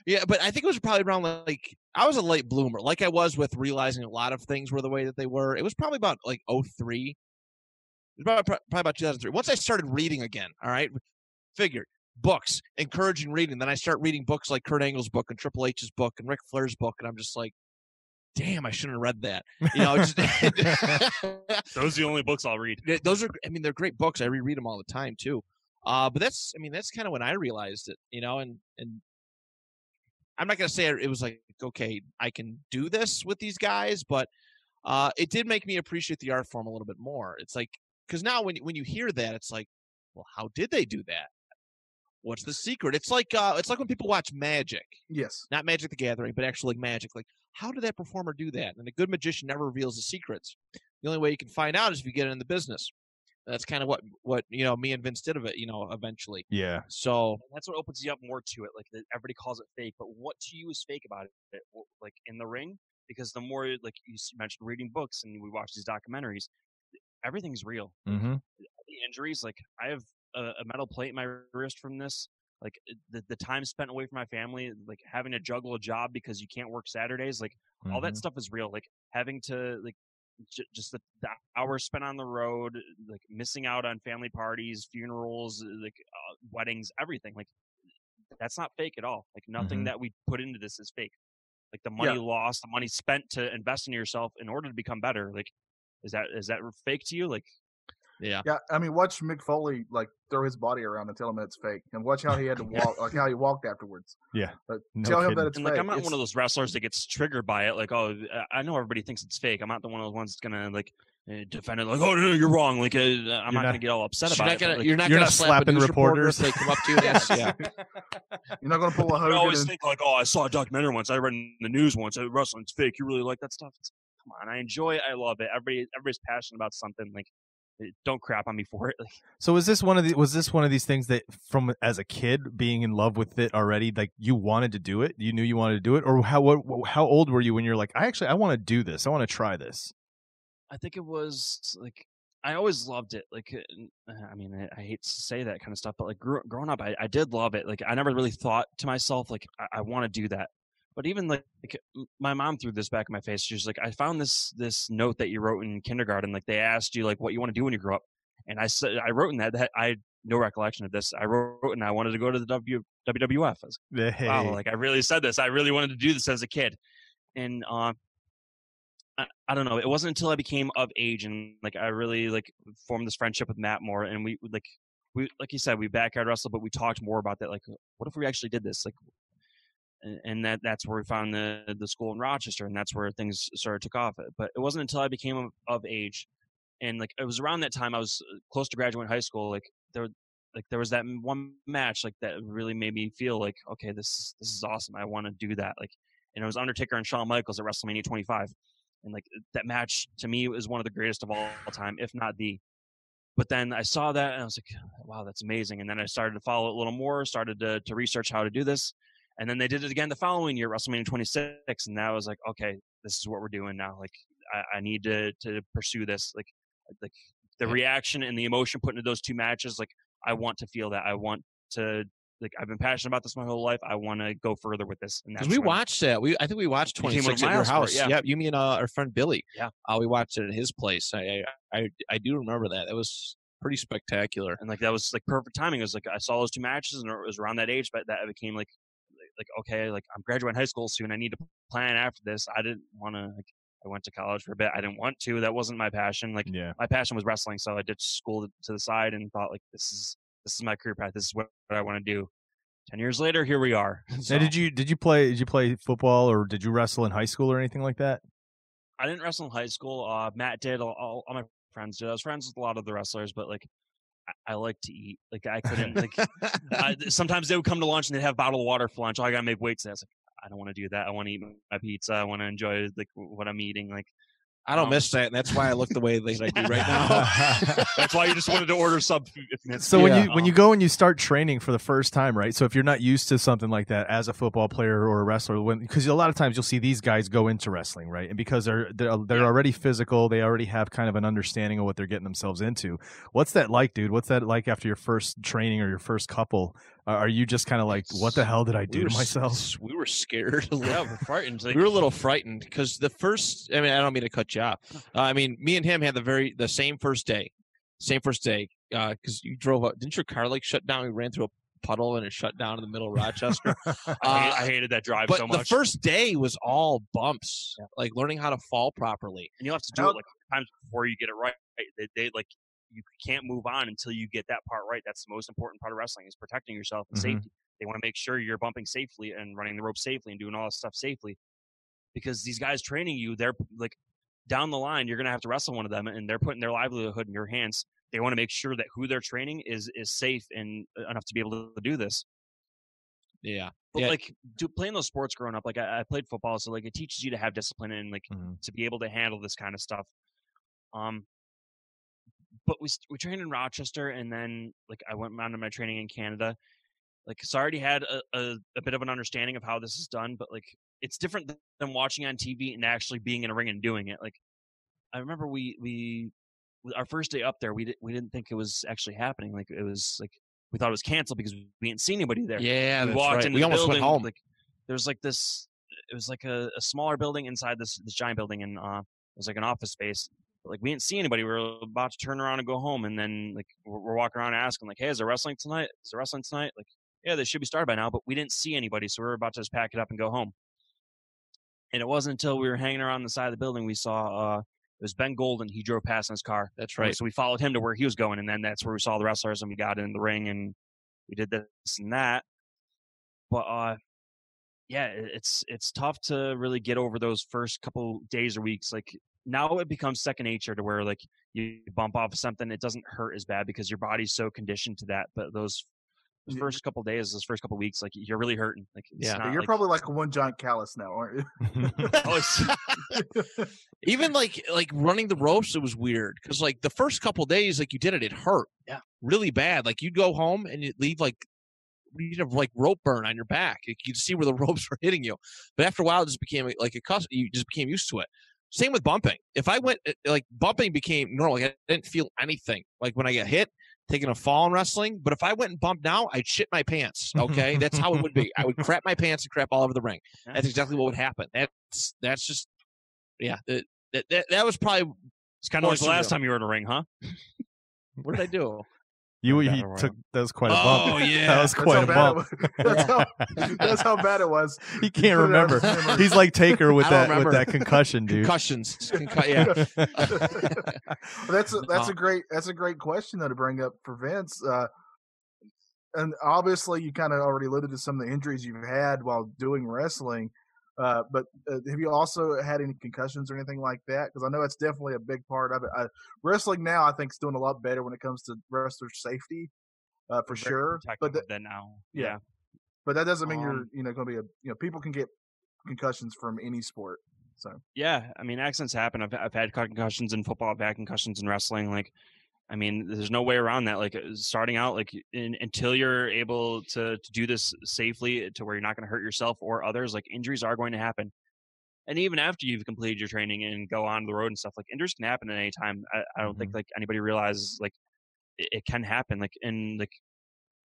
yeah but i think it was probably around like i was a late bloomer like i was with realizing a lot of things were the way that they were it was probably about like 03 it was about, probably about 2003 once i started reading again all right figured books encouraging reading then i start reading books like kurt angle's book and triple h's book and Ric flair's book and i'm just like damn i shouldn't have read that you know just Those are the only books I'll read. Those are i mean they're great books i reread them all the time too uh but that's i mean that's kind of when i realized it you know and and I'm not gonna say it was like okay, I can do this with these guys, but uh, it did make me appreciate the art form a little bit more. It's like because now when when you hear that, it's like, well, how did they do that? What's the secret? It's like uh, it's like when people watch magic. Yes. Not Magic the Gathering, but actually magic. Like, how did that performer do that? And a good magician never reveals the secrets. The only way you can find out is if you get in the business. That's kind of what what you know me and Vince did of it. You know, eventually. Yeah. So that's what opens you up more to it. Like everybody calls it fake, but what to you is fake about it? Like in the ring, because the more like you mentioned reading books and we watch these documentaries, everything's real. Mm-hmm. The injuries, like I have a, a metal plate in my wrist from this. Like the, the time spent away from my family, like having to juggle a job because you can't work Saturdays, like mm-hmm. all that mm-hmm. stuff is real. Like having to like j- just the, the, hours spent on the road, like missing out on family parties, funerals, like uh, weddings, everything. Like that's not fake at all. Like nothing mm-hmm. that we put into this is fake. Like the money yeah. lost, the money spent to invest in yourself in order to become better. Like is that is that fake to you? Like yeah. Yeah. I mean, watch Mick Foley like throw his body around and tell him it's fake, and watch how he had to walk, like how he walked afterwards. Yeah. But no tell kidding. him that it's and, fake. Like I'm not it's... one of those wrestlers that gets triggered by it. Like, oh, I know everybody thinks it's fake. I'm not the one of those ones that's gonna like eh, defend it. Like, oh no, you're wrong. Like, uh, I'm not, not, gonna get all upset about you're it. Gonna, like, you're not you're gonna not slap slapping reporters. Reporter if they come up to you. yes. Yeah. You're not gonna pull a Hogan. I always and... think like, oh, I saw a documentary once. I read in the news once. Uh, wrestling's fake. You really like that stuff? It's, come on, I enjoy it. I love it. Everybody, everybody's passionate about something. Like, don't crap on me for it. so was this one of the was this one of these things that from as a kid being in love with it already like you wanted to do it you knew you wanted to do it or how what, how old were you when you're like I actually I want to do this I want to try this. I think it was like I always loved it. Like, uh, I mean, I, I hate to say that kind of stuff, but like grew, growing up, I, I did love it. Like, I never really thought to myself, like, I, I want to do that. But even like, like, my mom threw this back in my face. She was like, "I found this this note that you wrote in kindergarten. Like they asked you like what you want to do when you grow up." And I said, I wrote in that that I had no recollection of this. I wrote and I wanted to go to the w, WWF. I was, hey. Wow, like I really said this. I really wanted to do this as a kid. And uh, I, I don't know. It wasn't until I became of age and like I really like formed this friendship with Matt more, and we like we like you said we backyard wrestled, but we talked more about that. Like, what if we actually did this? Like, and that that's where we found the the school in Rochester, and that's where things started took off. But it wasn't until I became of, age, and like it was around that time I was uh, close to graduating high school. Like there, like there was that one match like that really made me feel like okay, this this is awesome. I want to do that. Like, and it was Undertaker and Shawn Michaels at WrestleMania 25, and like that match to me was one of the greatest of all time, if not the. But then I saw that and I was like, wow, that's amazing. And then I started to follow it a little more, started to, to research how to do this and then they did it again the following year, WrestleMania 26, and that was like, okay, this is what we're doing now. Like, I, I need to to pursue this. Like, like the reaction and the emotion put into those two matches. Like, I want to feel that. I want to like I've been passionate about this my whole life. I want to go further with this. Because we watched it. We I think we watched 26 at your house. yeah. yeah, you mean uh, our friend Billy. Yeah, uh, we watched it at his place. I, I I do remember that. That was pretty spectacular. And like that was like perfect timing. It was like I saw those two matches and it was around that age, but that became like like okay, like I'm graduating high school soon. I need to plan after this. I didn't want to. Like, I went to college for a bit. I didn't want to. That wasn't my passion. Like yeah. my passion was wrestling, so I ditched school to the side and thought like this is this is my career path. This is what, what I want to do. Ten years later, here we are. so, now, did you did you play did you play football or did you wrestle in high school or anything like that? I didn't wrestle in high school. Uh, Matt did. All, all, all my friends did. I was friends with a lot of the wrestlers, but like I like to eat. Like I couldn't. Like I, sometimes they would come to lunch and they'd have bottled water for lunch. Oh, I gotta make weights. I was like, I don't want to do that. I want to eat my pizza. I want to enjoy like what I'm eating. Like I don't um, miss that, and that's why I look the way that I do right now. that's why you just wanted to order sub. So yeah. when you when you go and you start training for the first time, right? So if you're not used to something like that as a football player or a wrestler, because a lot of times you'll see these guys go into wrestling, right? And because they're they're, they're yeah. already physical, they already have kind of an understanding of what they're getting themselves into. What's that like, dude? What's that like after your first training or your first couple? Are you just kind of like, what the hell did I do we to myself? We were scared. yeah, we're frightened. Like, we were a little frightened because the first. I mean, I don't mean to cut you off. Uh, I mean, me and him had the very the same first day, same first day. Because uh, you drove up, didn't your car like shut down? We ran through a puddle and it shut down in the middle of Rochester. uh, I, hated that drive but so much. The first day was all bumps, yeah. like learning how to fall properly. And you'll have to do how, it like times before you get it right. They, they like you can't move on until you get that part right. That's the most important part of wrestling is protecting yourself and mm-hmm. safety they want to make sure you're bumping safely and running the rope safely and doing all this stuff safely. Because these guys training you, they're like down the line, you're gonna have to wrestle one of them, and they're putting their livelihood in your hands. They want to make sure that who they're training is is safe and uh, enough to be able to do this. Yeah. But Yeah. like do, playing those sports growing up, like I, I played football, so like it teaches you to have discipline and like Mhm. to be able to handle this kind of stuff. Um, but we we trained in Rochester, and then like I went on to my training in Canada. Like, so I already had a, a, a bit of an understanding of how this is done, but like it's different than watching on TV and actually being in a ring and doing it. Like, I remember we we our first day up there, we didn't we didn't think it was actually happening. Like, it was like we thought it was canceled because we didn't see anybody there Yeah, we that's walked right. into we almost building, went home. Like there was like this. It was like a, a smaller building inside this this giant building, and uh, it was like an office space. Like we didn't see anybody. We were about to turn around and go home, and then like we're, we're walking around asking like, "Hey, is there wrestling tonight? Is there wrestling tonight?" Like, yeah, they should be started by now, but we didn't see anybody, so we were about to just pack it up and go home. And it wasn't until we were hanging around the side of the building we saw uh, it was Ben Golden. He drove past in his car. That's right. So we followed him to where he was going, and then that's where we saw the wrestlers, and we got in the ring, and we did this and that. But uh, yeah, it's it's tough to really get over those first couple days or weeks. Like now, it becomes second nature to where like you bump off something, it doesn't hurt as bad because your body's so conditioned to that. But those first couple days, those first couple weeks, like you're really hurting. Like Yeah. not You're like- probably like one giant callus now, aren't you? oh, Even like like running the ropes, it was weird because like the first couple days, like you did it, it hurt. Yeah. Really bad. Like you'd go home and you'd leave like you'd have like rope burn on your back. You could see where the ropes were hitting you. But after a while, it just became like a cus- you just became used to it. Same with bumping. If I went uh, like bumping became normal, like, I didn't feel anything. Like when I get hit, taking a fall in wrestling. But if I went and bumped now, I'd shit my pants. Okay, that's how it would be. I would crap my pants and crap all over the ring. That's exactly what would happen. That's that's just yeah. That, that, that was probably it's kind of like the last time you were in a ring, huh? what did I do? You Battle he Royal. took that was quite a bump. Oh, yeah. that was quite how a bump. it was. That's how, that's how bad it was. He can't remember. He's like Taker with I don't that with that concussion, dude. Concussions. Concu- yeah. Well, that's a, that's a great that's a great question though to bring up for Vince. Uh, and obviously, you kind of already alluded to some of the injuries you've had while doing wrestling. Uh, but uh, have you also had any concussions or anything like that? Because I know it's definitely a big part of it. I, wrestling now, I think, is doing a lot better when it comes to wrestler safety, uh, for sure. But protective th- of now. yeah. but that doesn't mean you're Um, you know going to be a you know people can get concussions from any sport. So Yeah, I mean, accidents happen. I've I've had concussions in football. I've had concussions in wrestling. Like, I mean, there's no way around that. Like, uh, starting out, like, in, until you're able to to do this safely, to where you're not going to hurt yourself or others, like, injuries are going to happen. And even after you've completed your training and go on the road and stuff, like, injuries can happen at any time. I, I don't think like anybody realizes like it, it can happen. Like, in like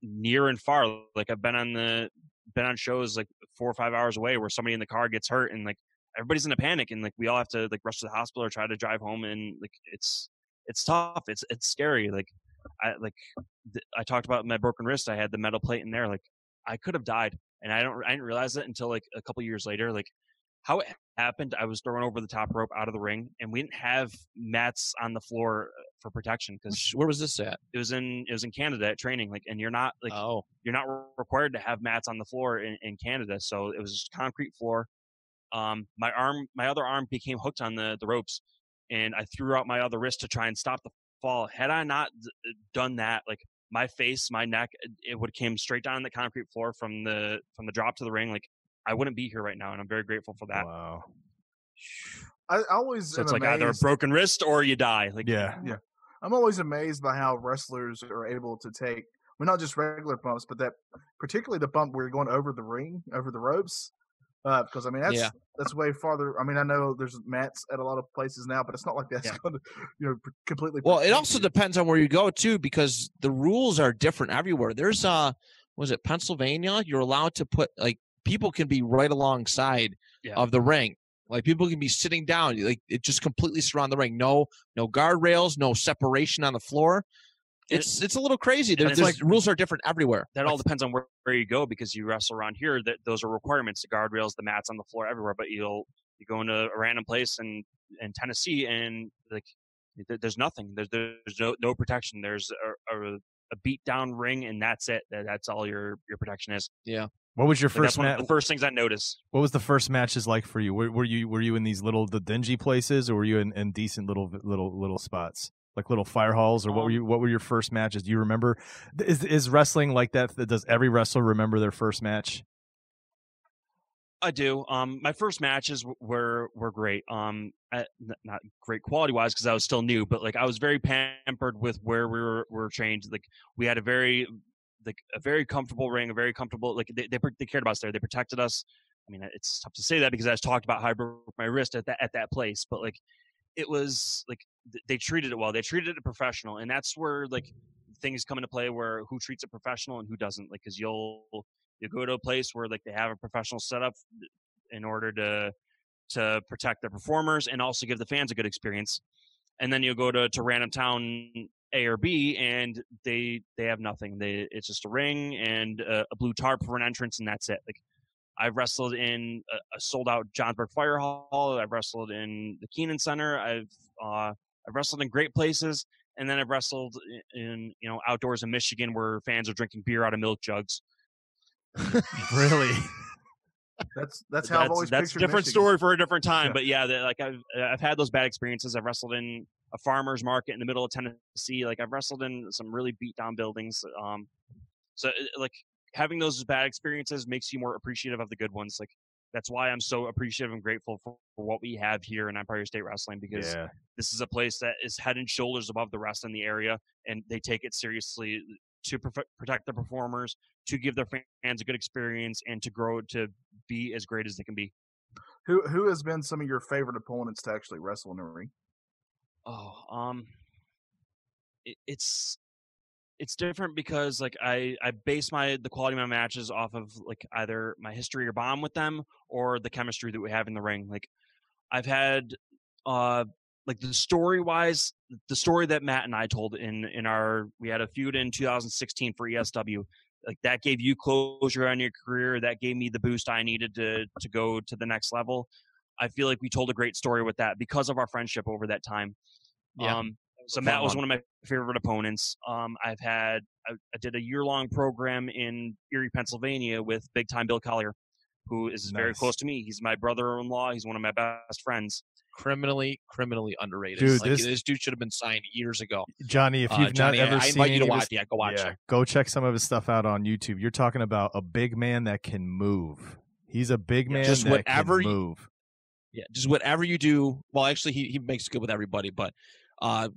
near and far. Like, I've been on the been on shows like four or five hours away where somebody in the car gets hurt and like everybody's in a panic and like we all have to like rush to the hospital or try to drive home and like it's it's tough it's it's scary like i like th- i talked about my broken wrist i had the metal plate in there like i could have died and i don't i didn't realize it until like a couple years later like how it happened i was thrown over the top rope out of the ring and we didn't have mats on the floor uh, for protection because Where was this at? it was in it was in canada at training like and you're not like oh, you're not required to have mats on the floor in, in Canada. So it was just concrete floor. Um, my arm, my other arm became hooked on the, the ropes and I threw out my other wrist to try and stop the fall. Had I not uh, done that, like my face, my neck, it- it would have came straight down the concrete floor from the, from the drop to the ring. Like I wouldn't be here right now. And I'm very grateful for that. Wow. I, I always So am it's like either a broken wrist or you die. Like, yeah, Yeah. I'm always amazed by how wrestlers are able to take, well, not just regular bumps, but that particularly the bump where you're going over the ring, over the ropes. Uh, because I mean that's Yeah. that's way farther. I mean I know there's mats at a lot of places now, but it's not like that's Yeah. going to you know completely. well, it also depends on where you go too, because the rules are different everywhere. There's uh, was it Pennsylvania? You're allowed to put like people can be right alongside Yeah. of the ring. Like people can be sitting down, like it just completely surround the ring. No, no guardrails, no separation on the floor. And It's it's a little crazy. There, and it's there's rules are different everywhere. that all depends on where, where you go because you wrestle around here that those are requirements the guardrails the mats on the floor everywhere but you'll you go into a random place in in tennessee and like there's nothing there's there's no no protection there's a, a, a beat down ring, and that's it. That's all your your protection is. Yeah. What was your Like, first match? the first things I noticed. What was the first matches like for you? Were, were you were you in these little the dingy places, or were you in, in decent little little little spots, like little fire halls, or what were Um, you? What were your first matches? Do you remember? Is is wrestling like that? Does every wrestler remember their first match? I do. Um, my first matches were were great. Um, not great quality wise because I was still new, but like I was very pampered with where we were were trained. Like we had a very like a very comfortable ring, a very comfortable like they they, they cared about us there. They protected us. I mean, it's tough to say that because I just talked about how I broke my wrist at that at that place, but like it was like they treated it well. They treated it professional, and that's where like things come into play where who treats it professional and who doesn't. Like, because you'll you go to a place where like they have a professional setup in order to to protect their performers and also give the fans a good experience. And then you'll go to, to random town A or B and they they have nothing. They it's just a ring and a, a blue tarp for an entrance and that's it. Like I've wrestled in a, a sold out Johnsburg Fire Hall. I've wrestled in the Kenan Center. I've uh, I've wrestled in great places, and then I've wrestled in you know outdoors in Michigan where fans are drinking beer out of milk jugs. Really? That's that's how I've always that's a different Michigan. story for a different time. Yeah. But yeah, the, like I've I've had those bad experiences. I've wrestled in a farmer's market in the middle of Tennessee. Like I've wrestled in some really beat down buildings. Um, so uh, like having those bad experiences makes you more appreciative of the good ones. Like that's why I'm so appreciative and grateful for, for what we have here in Empire State Wrestling because yeah. this is a place that is head and shoulders above the rest in the area, and they take it seriously to prof- protect their performers, to give their fans a good experience, and to grow to be as great as they can be. Who who has been some of your favorite opponents to actually wrestle in the ring? Oh, um, it, it's it's different because like I I base my the quality of my matches off of like either my history or bond with them or the chemistry that we have in the ring. Like I've had uh like the story wise the story that Matt and I told in in our we had a feud in 2016 for ESW like that gave you closure on your career that gave me the boost I needed to to go to the next level. I feel like we told a great story with that because of our friendship over that time. Yeah. Um, so Matt was one. one of my favorite opponents. Um, I've had I, I did a year long program in Erie, Pennsylvania with big time Bill Collier, who is very close to me. He's my brother in law. He's one of my best friends. Criminally, criminally underrated. Dude, like, this- this, dude should have been signed years ago. Johnny, if Uh, you've Johnny, not ever I, I seen invite you to any of his- Yeah, go watch yeah, it. go check some of his stuff out on YouTube. You're talking about a big man that can move. He's a big Yeah, man just that whatever can you- move. Yeah, just whatever you do. Well, actually, he he makes good with everybody, but uh,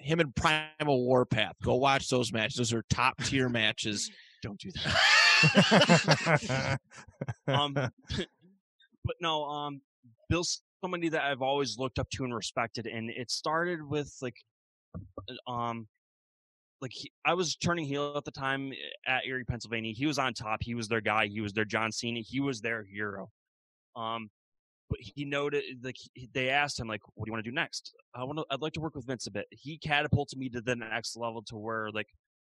him and Primal Warpath. Go watch those matches. Those are top tier matches. Don't do that. um, but no, um, Bill's somebody that I've always looked up to and respected, and it started with like, uh, um, like he, I was turning heel at the time eh, at Erie, Pennsylvania. He was on top. He was their guy. He was their John Cena. He was their hero. Um, but he noted like they asked him like, "What do you want to do next?" I want to. I'd like to work with Vince a bit. He catapulted me to the next level to where like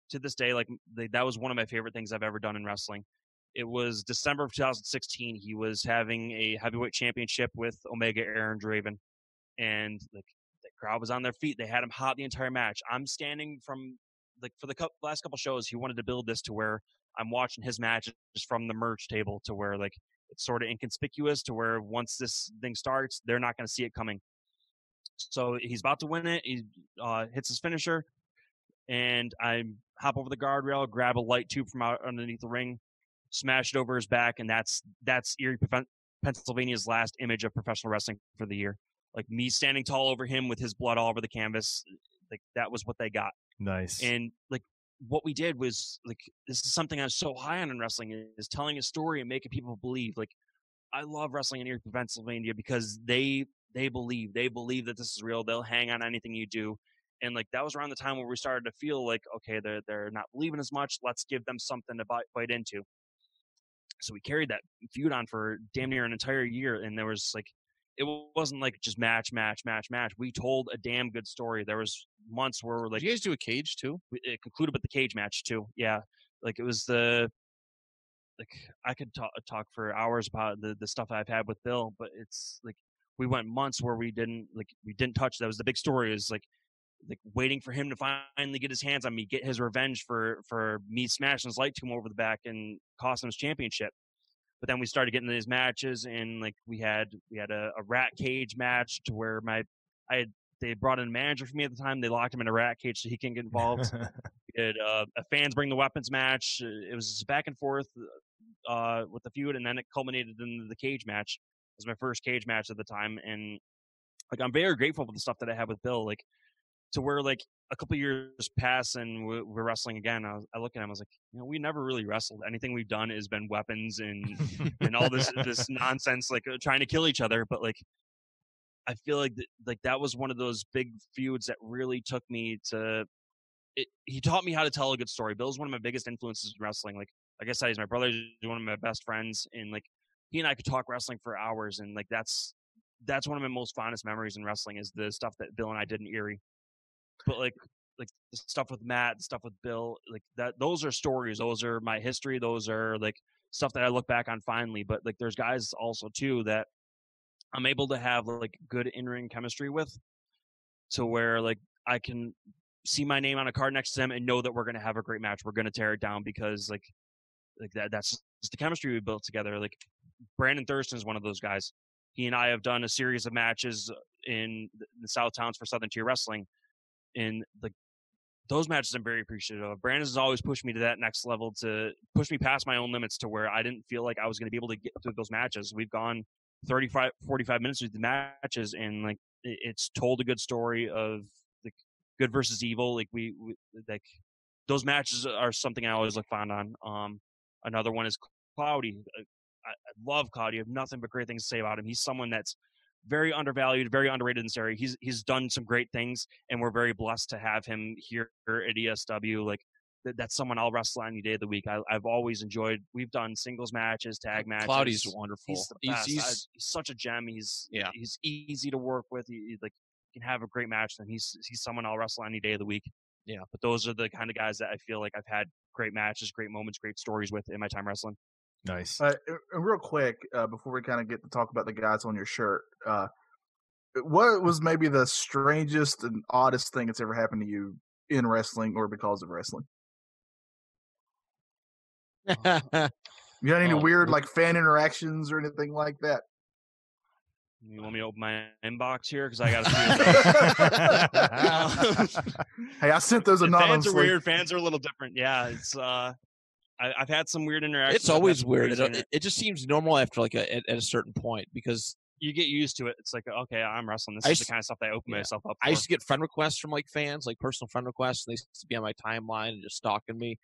to this day, like they, that was one of my favorite things I've ever done in wrestling. It was December of 2016. He was having a heavyweight championship with Omega Aaron Draven, and like the crowd was on their feet. They had him hot the entire match. I'm standing from like for the cou- last couple shows. He wanted to build this to where I'm watching his matches from the merch table to where like it's sort of inconspicuous to where once this thing starts, they're not going to see it coming. So he's about to win it. He uh, hits his finisher, and I hop over the guardrail, grab a light tube from out underneath the ring, smash it over his back, and that's that's Erie, Pennsylvania's last image of professional wrestling for the year. Like me standing tall over him with his blood all over the canvas, like that was what they got. nice. And like what we did was like this is something I'm so high on in wrestling is telling a story and making people believe. Like I love wrestling in Erie, Pennsylvania because they they believe they believe that this is real. They'll hang on anything you do. And like that was around the time where we started to feel like okay, they're they're not believing as much. Let's give them something to bite, bite into. So we carried that feud on for damn near an entire year, and there was like it wasn't like just match, match, match, match. We told a damn good story. There was months where we're like Did you guys do a cage too? it concluded with the cage match too. Yeah, like it was the like I could talk talk for hours about the the stuff I've had with Bill, but it's like we went months where we didn't like we didn't touch. That was the big story. Is like like waiting for him to finally get his hands on me, get his revenge for for me smashing his light tomb over the back and costing him his championship. But then we started getting these matches, and like we had we had a, a rat cage match to where my I had they brought in a manager for me at the time. They locked him in a rat cage so he can get involved. we did uh, a fans bring the weapons match. It was back and forth uh, with the feud, and then it culminated in the cage match. It was my first cage match at the time, and like I'm very grateful for the stuff that I had with Bill. Like to where like a couple years pass and we're, we're wrestling again. I, was, I, look at him. I was like, you know, we never really wrestled. Anything we've done has been weapons and and all this this nonsense, like uh, trying to kill each other. But like, I feel like th- like that was one of those big feuds that really took me to. It, he taught me how to tell a good story. Bill's one of my biggest influences in wrestling. Like like I said, he's my brother. He's one of my best friends, and like he and I could talk wrestling for hours. And like that's that's one of my most fondest memories in wrestling is the stuff that Bill and I did in Erie but like like the stuff with Matt, stuff with Bill, like that those are stories. Those are my history. Those are like stuff that I look back on finally. But like there's guys also too that I'm able to have like good in ring chemistry with to where like I can see my name on a card next to them and know that we're gonna have a great match. We're gonna tear it down because like like that that's the chemistry we built together. Like Brandon Thurston is one of those guys. He and I have done a series of matches in the South Towns for Southern Tier Wrestling and the those matches I'm very appreciative of. Brandon has always pushed me to that next level to push me past my own limits to where I didn't feel like I was going to be able to get through those matches. We've gone 35, 45 minutes with the matches and like it's told a good story of like good versus evil. Like we, we like those matches are something I always look fond on. Um, another one is Cloudy. I, I love Cloudy. I have nothing but great things to say about him. He's someone that's very undervalued, very underrated in this area. He's he's done some great things, and we're very blessed to have him here at ESW. Like that's someone I'll wrestle any day of the week. I, have always enjoyed. We've done singles matches, tag matches. Cloudy's wonderful. He's, he's, he's, I, he's, such a gem. He's yeah. He's easy to work with. He, he, like can have a great match. And he's he's someone I'll wrestle any day of the week. Yeah. But those are the kind of guys that I feel like I've had great matches, great moments, great stories with in my time wrestling. Nice. Uh, real quick, uh, before we kind of get to talk about the guys on your shirt, uh, what was maybe the strangest and oddest thing that's ever happened to you in wrestling or because of wrestling? you got any oh, weird like fan interactions or anything like that? You want me to open my inbox here because I got to. hey, I sent those anonymously. Fans are weird. Fans are a little different. Yeah, it's. uh I, have had some weird interactions. It's always weird. Uh, it, it, just seems normal after like a, at, at, a certain point because you get used to it. It's like okay, I'm wrestling. This I is the kind of stuff that I open yeah. myself up. For. I used to get friend requests from like fans, like personal friend requests. And they used to be on my timeline and just stalking me.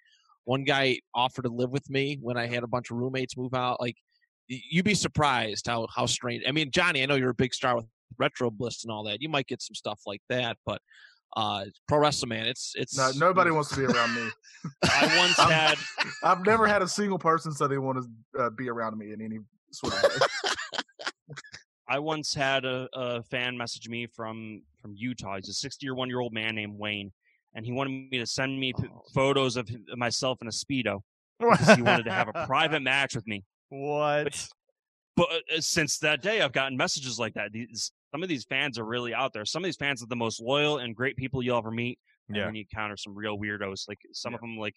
One guy offered to live with me when I had a bunch of roommates move out. Like you'd be surprised how how strange. I mean, Johnny, I know you're a big star with Retro Bliss and all that. You might get some stuff like that, but uh pro wrestling man it's it's no, nobody wants to be around me. I once had i've never had a single person say they want to uh, be around me in any sort of way. I once had a, a fan message me from from utah. He's a 60 or one year old man named wayne and he wanted me to send me p- oh. photos of myself in a speedo because he wanted to have a private match with me. What? but, but uh, since that day i've gotten messages like that these some of these fans are really out there. Some of these fans are the most loyal and great people you'll ever meet. And yeah. then you encounter some real weirdos. Like some yeah. of them, like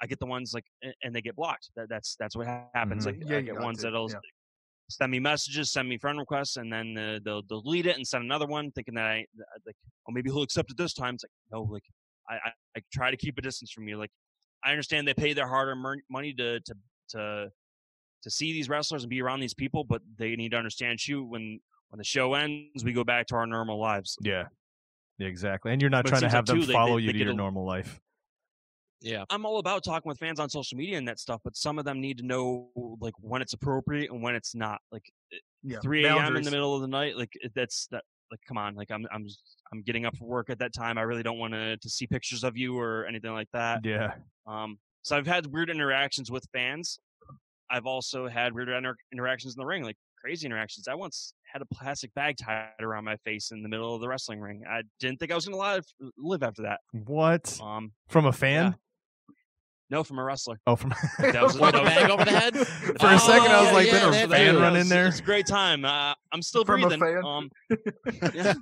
I get the ones like, and they get blocked. That, that's that's what happens. Mm-hmm. Like yeah, I get ones that'll yeah. send me messages, send me friend requests, and then uh, they'll, they'll delete it and send another one, thinking that I like, oh maybe he'll accept it this time. It's like no, like I, I, I try to keep a distance from you. Like I understand they pay their hard-earned money to to to to see these wrestlers and be around these people, but they need to understand you when when the show ends, we go back to our normal lives. Yeah. Yeah, exactly. And you're not but trying to have like them too, follow they, they, you they to your a, normal life. Yeah. I'm all about talking with fans on social media and that stuff, but some of them need to know like when it's appropriate and when it's not. Like eh, yeah, 3 a.m. in the middle of the night, like that's that like come on, like I'm I'm I'm getting up for work at that time. I really don't want to to see pictures of you or anything like that. Yeah. Um so I've had weird interactions with fans. I've also had weird inter- interactions in the ring, like crazy interactions. I once had a plastic bag tied around my face in the middle of the wrestling ring. I didn't think I was going to live live after that. What? Um, from a fan? Yeah. No, from a wrestler. Oh, from that was, that bag over the head. For oh, a second, I was yeah, like, yeah, "Did a fan run in there?" It's a great time. Uh, I'm still from breathing. Um, yeah.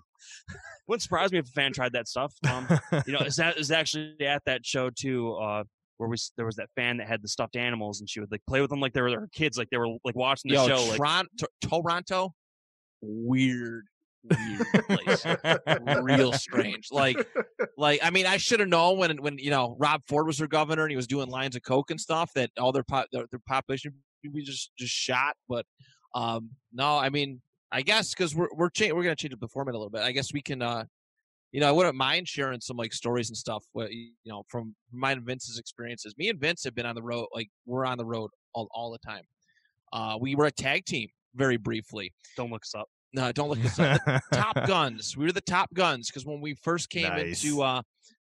Wouldn't surprise me if a fan tried that stuff. Um, you know, is that is actually at that show too, uh, where we there was that fan that had the stuffed animals, and she would like play with them like they were her kids, like they were like watching the Yo, show. Like, Toronto, Toronto, weird, weird place, real strange. Like, like I mean, I should have known when when you know Rob Ford was their governor and he was doing lines of coke and stuff that all their pop their, their population would be just just shot. But um no, I mean, I guess because we're we're cha- we're gonna change up the format a little bit. I guess we can. uh you know, I wouldn't mind sharing some like stories and stuff. You know from mine and Vince's experiences. Me and Vince have been on the road, like we're on the road all, all the time. Uh, we were a tag team very briefly. don't look us up. No, don't look us up. Top Guns. We were the Top Guns because when we first came Nice. into uh,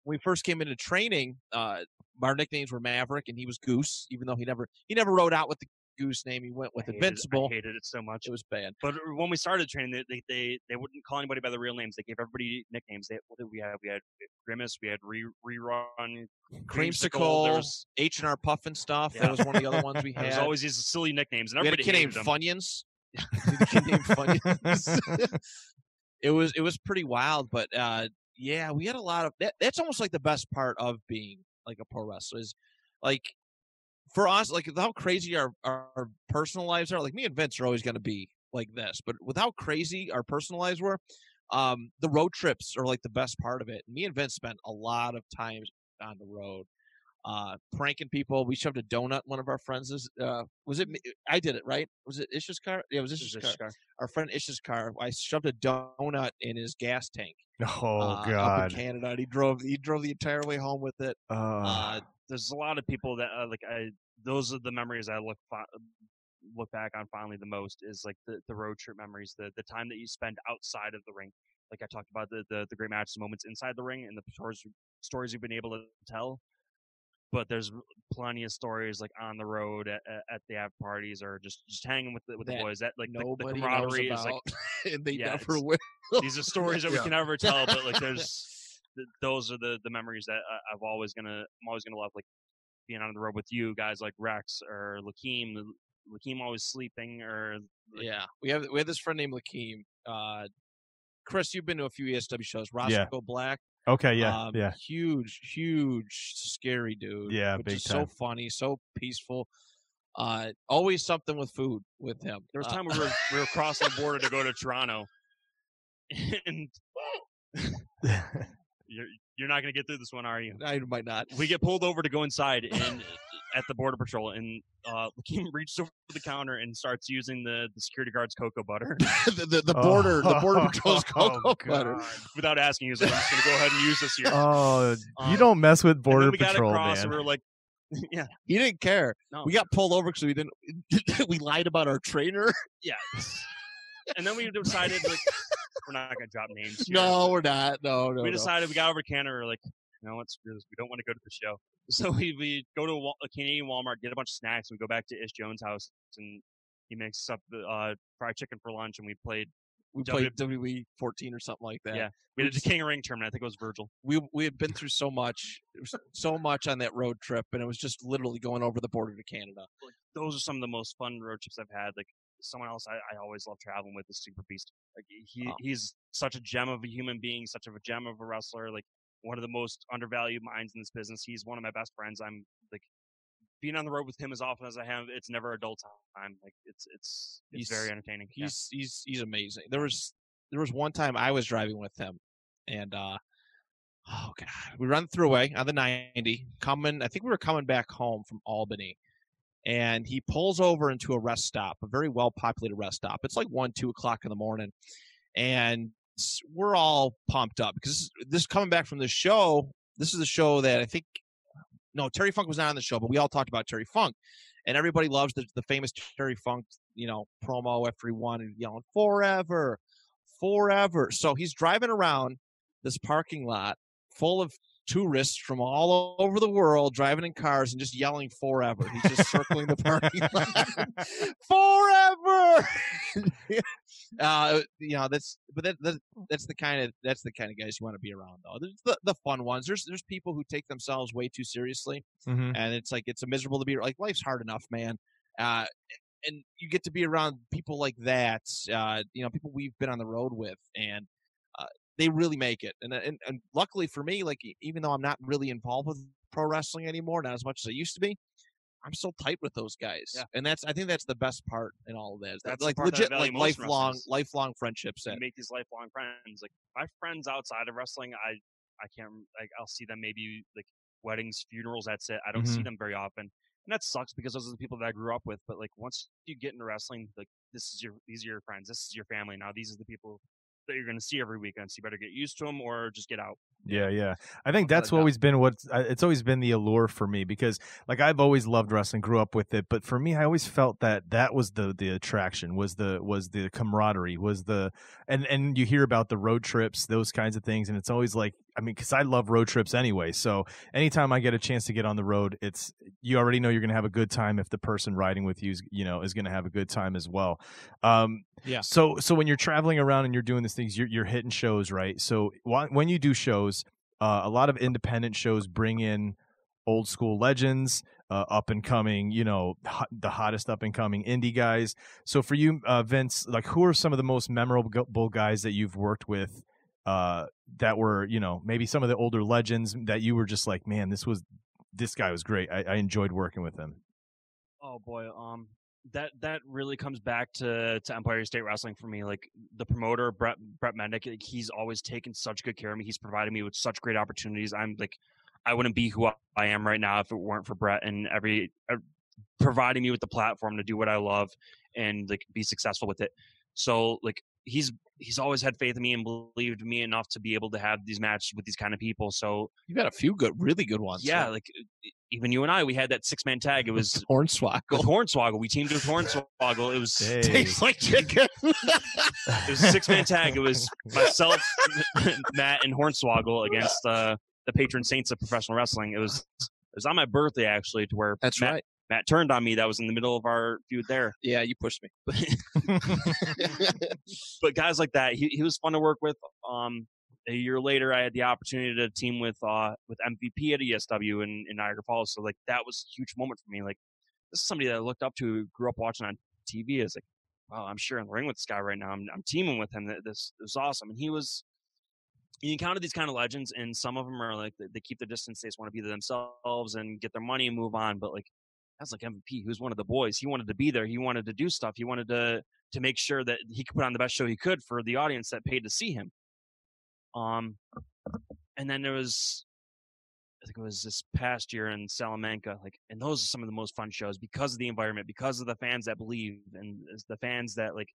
when we first came into training, uh, our nicknames were Maverick and he was Goose. Even though he never he never rode out with the Goose name, he went with I it- Invincible. I hated it so much. It was bad. But uh, when we started training, they, they they they wouldn't call anybody by their real names. They gave everybody nicknames. They what did we have? We had Grimace. We had re, rerun. Creamsicle, H and R Puffin stuff. Yeah. That was one of the other ones we had. was always these silly nicknames, and we had a everybody kid named them. Funyuns. We had a kid named Funyuns. it was it was pretty wild, but uh, yeah, we had a lot of that. That's almost like the best part of being like a pro wrestler is like for us, like how crazy our, our, our personal lives are. Like me and Vince are always going to be like this, but with how crazy our personal lives were, um, the road trips are like the best part of it. Me and Vince spent a lot of time on the road uh pranking people we shoved a donut one of our friends' uh was it me- i did it right was it ish's car yeah it was It ish's was car just our friend ish's car i shoved a donut in his gas tank oh uh, up in God. canada and he drove he drove the entire way home with it Uh, uh There's a lot of people that uh, like I. Those are the memories I look look back on fondly the most. Is like the, the road trip memories, the the time that you spend outside of the ring. Like I talked about the the, the great matches, moments inside the ring, and the stories stories you've been able to tell. But there's plenty of stories like on the road at, at, the after parties or just just hanging with the with the boys. That like the, the camaraderie is like about and they yeah, never will these are stories that we Yeah. can never tell, but like there's th- those are the the memories that I, I've always gonna I'm always gonna love like being on the road with you guys like Rex or Lakeem. Lakeem always sleeping or yeah we have we have this friend named lakeem uh chris you've been to a few esw shows roscoe black okay, yeah, um, yeah. huge huge scary dude Yeah, but big just time. so funny so peaceful uh always something with food with him there was Uh, time we were we were crossing the border to go to Toronto, and you're you're not gonna get through this one, are you? I might not. We get pulled over to go inside and at the border patrol, and uh, Lakeem reaches over the counter and starts using the the security guard's cocoa butter. the, the, the border, the border patrol's Oh, cocoa butter. Without asking. He was like, I'm just gonna go ahead and use this here. Oh, Um, you don't mess with and border then we got patrol, across, man. and we were like, yeah, He didn't care. no, We got pulled over because we didn't. we lied about our trainer. yeah. and then we decided like we're not gonna drop names. Here. No, we're not. No, no. we no. decided we got over to Canada. We are like, you know what, screw this. We don't want to go to the show. So we, we go to a, a Canadian Walmart, get a bunch of snacks, and we go back to Ish Jones' house, and he makes up the uh, fried chicken for lunch, and we played. we played WWE 14 or something like that. Yeah. We did a King of Ring tournament. I think it was Virgil. We we had been through so much, so much on that road trip, and it was just literally going over the border to Canada. Those are some of the most fun road trips I've had. Like someone else I, I always love traveling with is Super Beast. Like he Oh. he's such a gem of a human being, such of a gem of a wrestler. Like one of the most undervalued minds in this business. He's one of my best friends. I'm like being on the road with him as often as I have. It's never a dull time. Like it's it's it's He's- very entertaining. Yeah. He's he's he's amazing. There was there was one time I was driving with him, and uh oh god, we run through away on the 90 coming. I think we were coming back home from Albany, and he pulls over into a rest stop, a very well populated rest stop. It's like one two o'clock in the morning, and we're all pumped up because this, this coming back from the show. This is the show that I think no Terry Funk was not on the show, but we all talked about Terry Funk, and everybody loves the, the famous Terry Funk, you know, promo after he won and yelling forever, forever. So he's driving around this parking lot full of tourists from all over the world driving in cars and just yelling forever. He's just circling the parking lot. forever. uh, you know, that's but that, that that's the kind of that's the kind of guys you want to be around though. There's the, the fun ones. There's there's people who take themselves way too seriously Mhm. and it's like it's a miserable to be like life's hard enough, man. Uh, and you get to be around people like that. Uh, you know, people we've been on the road with, and uh, they really make it. And, and and luckily for me, like even though I'm not really involved with pro wrestling anymore, not as much as I used to be, I'm still tight with those guys. Yeah. And that's I think that's the best part in all of that. is that, That's like that legit like lifelong lifelong friendships. you make these lifelong friends. Like my friends outside of wrestling, I I can't like I'll see them maybe like weddings, funerals. That's it. I don't see Mhm. them very often, and that sucks because those are the people that I grew up with. But like once you get into wrestling, like this is your these are your friends. This is your family now. These are the people that you're going to see every weekend. So you better get used to them or just get out. Yeah, yeah. I think that's always been what uh, it's always been the allure for me because like I've always loved wrestling, grew up with it, but for me I always felt that that was the the attraction, was the was the camaraderie, was the and and you hear about the road trips, those kinds of things and it's always like I mean cuz I love road trips anyway. So anytime I get a chance to get on the road, it's you already know you're going to have a good time if the person riding with you is, you know, is going to have a good time as well. Um Yeah. so so when you're traveling around and you're doing these things, you're you're hitting shows, right? So wh- when you do shows, uh, a lot of independent shows bring in old school legends, uh, up and coming, you know, hot, the hottest up and coming indie guys. So for you, uh, Vince, like who are some of the most memorable guys that you've worked with? Uh, that were you know maybe some of the older legends that you were just like, man, this was this guy was great. I, I enjoyed working with him. Oh boy, um, that that really comes back to to Empire State Wrestling for me. Like the promoter Bret Bret Mendick, like, he's always taken such good care of me. He's provided me with such great opportunities. I'm like, I wouldn't be who I am right now if it weren't for Bret and every uh, providing me with the platform to do what I love and like be successful with it. So like he's he's always had faith in me and believed me enough to be able to have these matches with these kind of people. So you've had a few good, really good ones. yeah, like e, even you and I, we had that six man tag. It was with Hornswoggle. Hornswoggle. We teamed with Hornswoggle. It was. Tastes like chicken. it was a six man tag. It was myself, Matt, and Hornswoggle against uh, the patron saints of professional wrestling. It was it was on my birthday actually, to where That's Matt, right. Matt turned on me. That was in the middle of our feud there. Yeah, you pushed me. But guys like that, he, he was fun to work with. Um, a year later, I had the opportunity to team with uh with MVP at ESW in, in Niagara Falls. So like that was a huge moment for me. Like this is somebody that I looked up to, grew up watching on TV. Is like, wow, I'm sure in the ring with this guy right now. I'm, I'm teaming with him. This, this is awesome. And he was. You encounter these kind of legends, and some of them are like they, they keep their distance. They just want to be themselves and get their money and move on. But like that's like MVP. He was one of the boys. He wanted to be there. He wanted to do stuff. He wanted to to make sure that he could put on the best show he could for the audience that paid to see him. Um, and then there was, I think it was this past year in Salamanca, like, and those are some of the most fun shows because of the environment, because of the fans that believe, and the fans that like.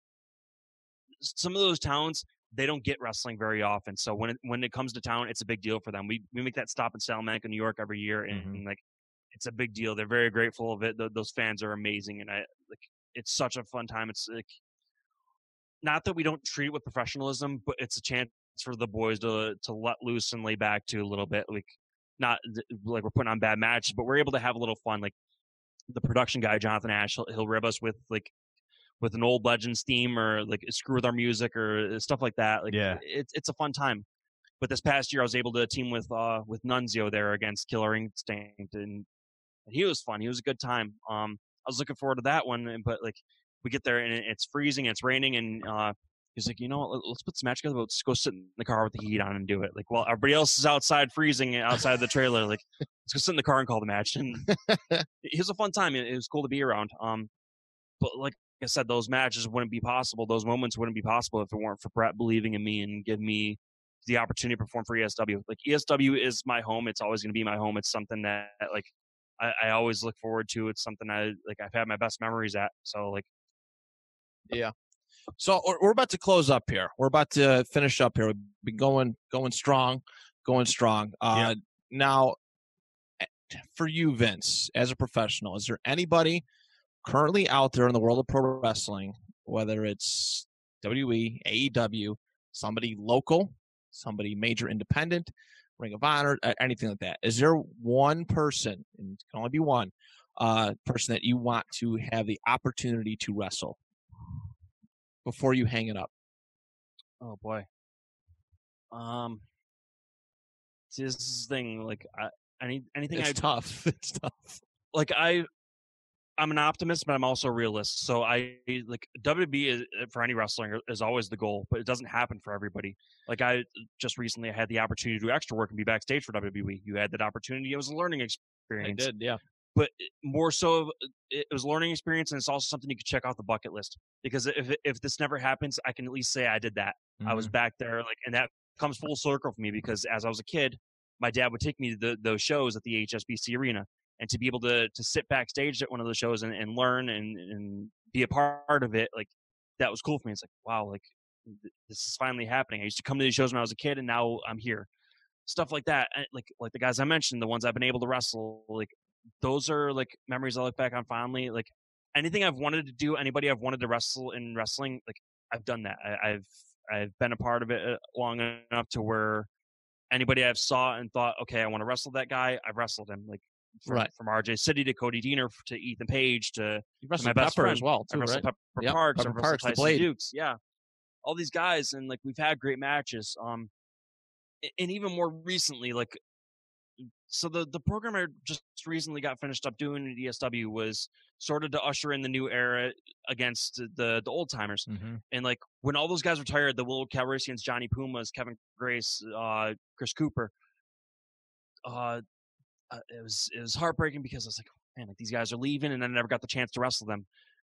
Some of those towns they don't get wrestling very often, so when it, when it comes to town, it's a big deal for them. We we make that stop in Salamanca, New York, every year, and, Mhm. like, it's a big deal. They're very grateful of it. Those fans are amazing, and I like it's such a fun time. It's like not that we don't treat it with professionalism, but it's a chance for the boys to to let loose and lay back to a little bit. Like not like we're putting on bad matches, but we're able to have a little fun. Like the production guy Jonathan Ash, he'll, he'll rib us with like with an old Legends theme or like screw with our music or stuff like that. Like Yeah. it's it's a fun time. But this past year, I was able to team with uh with Nunzio there against Killer Instinct, and he was fun. He was a good time. Um, I was looking forward to that one, but like we get there and it's freezing, it's raining, and uh, he's like, you know, what, let- let's put some match together. Let's go sit in the car with the heat on and do it. Like, well, everybody else is outside freezing outside the trailer. Like, let's go sit in the car and call the match. And it was a fun time. It, was cool to be around. Um, but like I said, those matches wouldn't be possible. Those moments wouldn't be possible if it weren't for Bret believing in me and giving me the opportunity to perform for ESW. Like ESW is my home. It's always going to be my home. It's something that like I, I always look forward to. It's something I like. I've had my best memories at. So like, yeah. So we're- about to close up here. We're about to finish up here. We've been going going strong, going strong. Uh, Now, eh, for you, Vince, as a professional, is there anybody currently out there in the world of pro wrestling, whether it's WWE, AEW, somebody local, somebody major independent, Ring of Honor, anything like that? Is there one person, and it can only be one, uh, person that you want to have the opportunity to wrestle? before you hang it up. oh boy. Um, this thing. Like, I, any anything It's I tough. It's tough. like I I'm an optimist, but I'm also a realist. So I like WWE is, uh, for any wrestling is always the goal, but it doesn't happen for everybody. Like I just recently I had the opportunity to do extra work and be backstage for WWE. You had that opportunity. It was a learning experience. I did, yeah. But more so, it was a learning experience, and it's also something you could check off the bucket list. Because if if this never happens, I can at least say I did that. Mm-hmm. I was mm-hmm. back there, like, and that comes full circle for me because as I was a kid, my dad would take me to the, those shows at the HSBC Arena and to be able to to sit backstage at one of those shows and, and learn and, and be a part of it like that was cool for me. It's like wow like this is finally happening. I used to come to these shows when i was a kid and now i'm here. Stuff like that like like the guys i mentioned the ones i've been able to wrestle like those are like memories i look back on fondly like anything i've wanted to do anybody i've wanted to wrestle in wrestling like i've done that. I, have i've been a part of it uh, long enough to where anybody i've saw and thought okay i want to wrestle that guy i've wrestled him like from, right. from RJ City to Cody Deaner to Ethan Page to my best friend as well. Too, I right? Pepper yep. Parks, Pepper Parks, Tyson Blade. Dux, yeah, all these guys, and like we've had great matches. Um, and even more recently, like so the the program I just recently got finished up doing at ESW was sort of to usher in the new era against the the old timers. Mm-hmm. And like when all those guys retired, the Will Calrissians, Johnny Pumas, Kevin Grace, uh, Chris Cooper, uh, uh, it was it was heartbreaking because I was like, man, like these guys are leaving, and I never got the chance to wrestle them.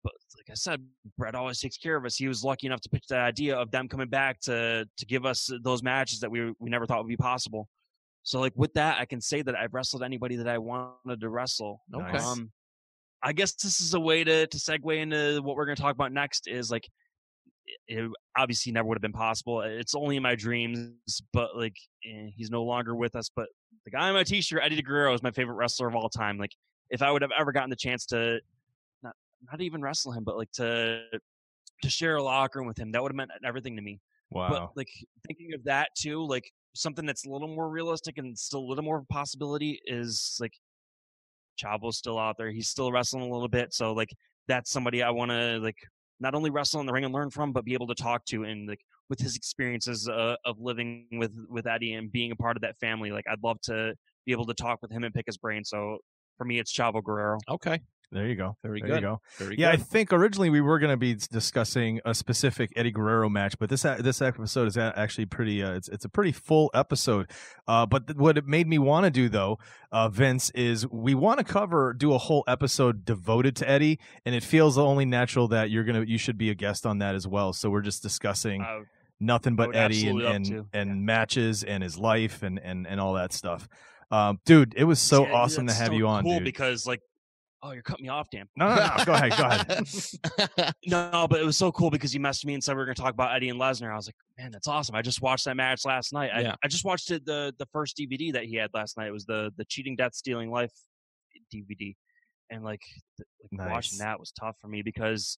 But like I said, Bret always takes care of us. He was lucky enough to pitch that idea of them coming back to to give us those matches that we we never thought would be possible. So like with that, I can say that I've wrestled anybody that I wanted to wrestle. Okay. Um, I guess this is a way to to segue into what we're going to talk about next. Is like it obviously never would have been possible. It's only in my dreams, but like eh, he's no longer with us. But the guy on my T-shirt, Eddie Guerrero, is my favorite wrestler of all time. Like if I would have ever gotten the chance to not not even wrestle him, but like to to share a locker room with him, that would have meant everything to me. Wow. But like thinking of that too, like something that's a little more realistic and still a little more of a possibility is like Chavo's still out there. He's still wrestling a little bit. So like that's somebody I want to like not only wrestle in the ring and learn from, but be able to talk to and like with his experiences uh, of living with with Eddie and being a part of that family. Like I'd love to be able to talk with him and pick his brain. So for me, it's Chavo Guerrero. Okay. There you go. Very there good. You go. Very yeah, good. I think originally we were going to be discussing a specific Eddie Guerrero match, but this this episode is actually pretty. Uh, it's it's a pretty full episode. Uh, but th- what it made me want to do though, uh, Vince, is we want to cover do a whole episode devoted to Eddie, and it feels only natural that you're gonna you should be a guest on that as well. So we're just discussing. Nothing but Eddie and and, and matches and his life and and and all that stuff. Um, dude, it was so Yeah, awesome to have so you on, Cool dude. because like, oh, you're cutting me off, damn. No, no, no. Go ahead. Go ahead. No, but it was so cool because you messaged me and said we are going to talk about Eddie and Lesnar. I was like, man, that's awesome. I just watched that match last night. I, Yeah. I just watched it the the first DVD that he had last night. It was the the cheating, death, stealing life DVD, and like, th- like watching that was tough for me because like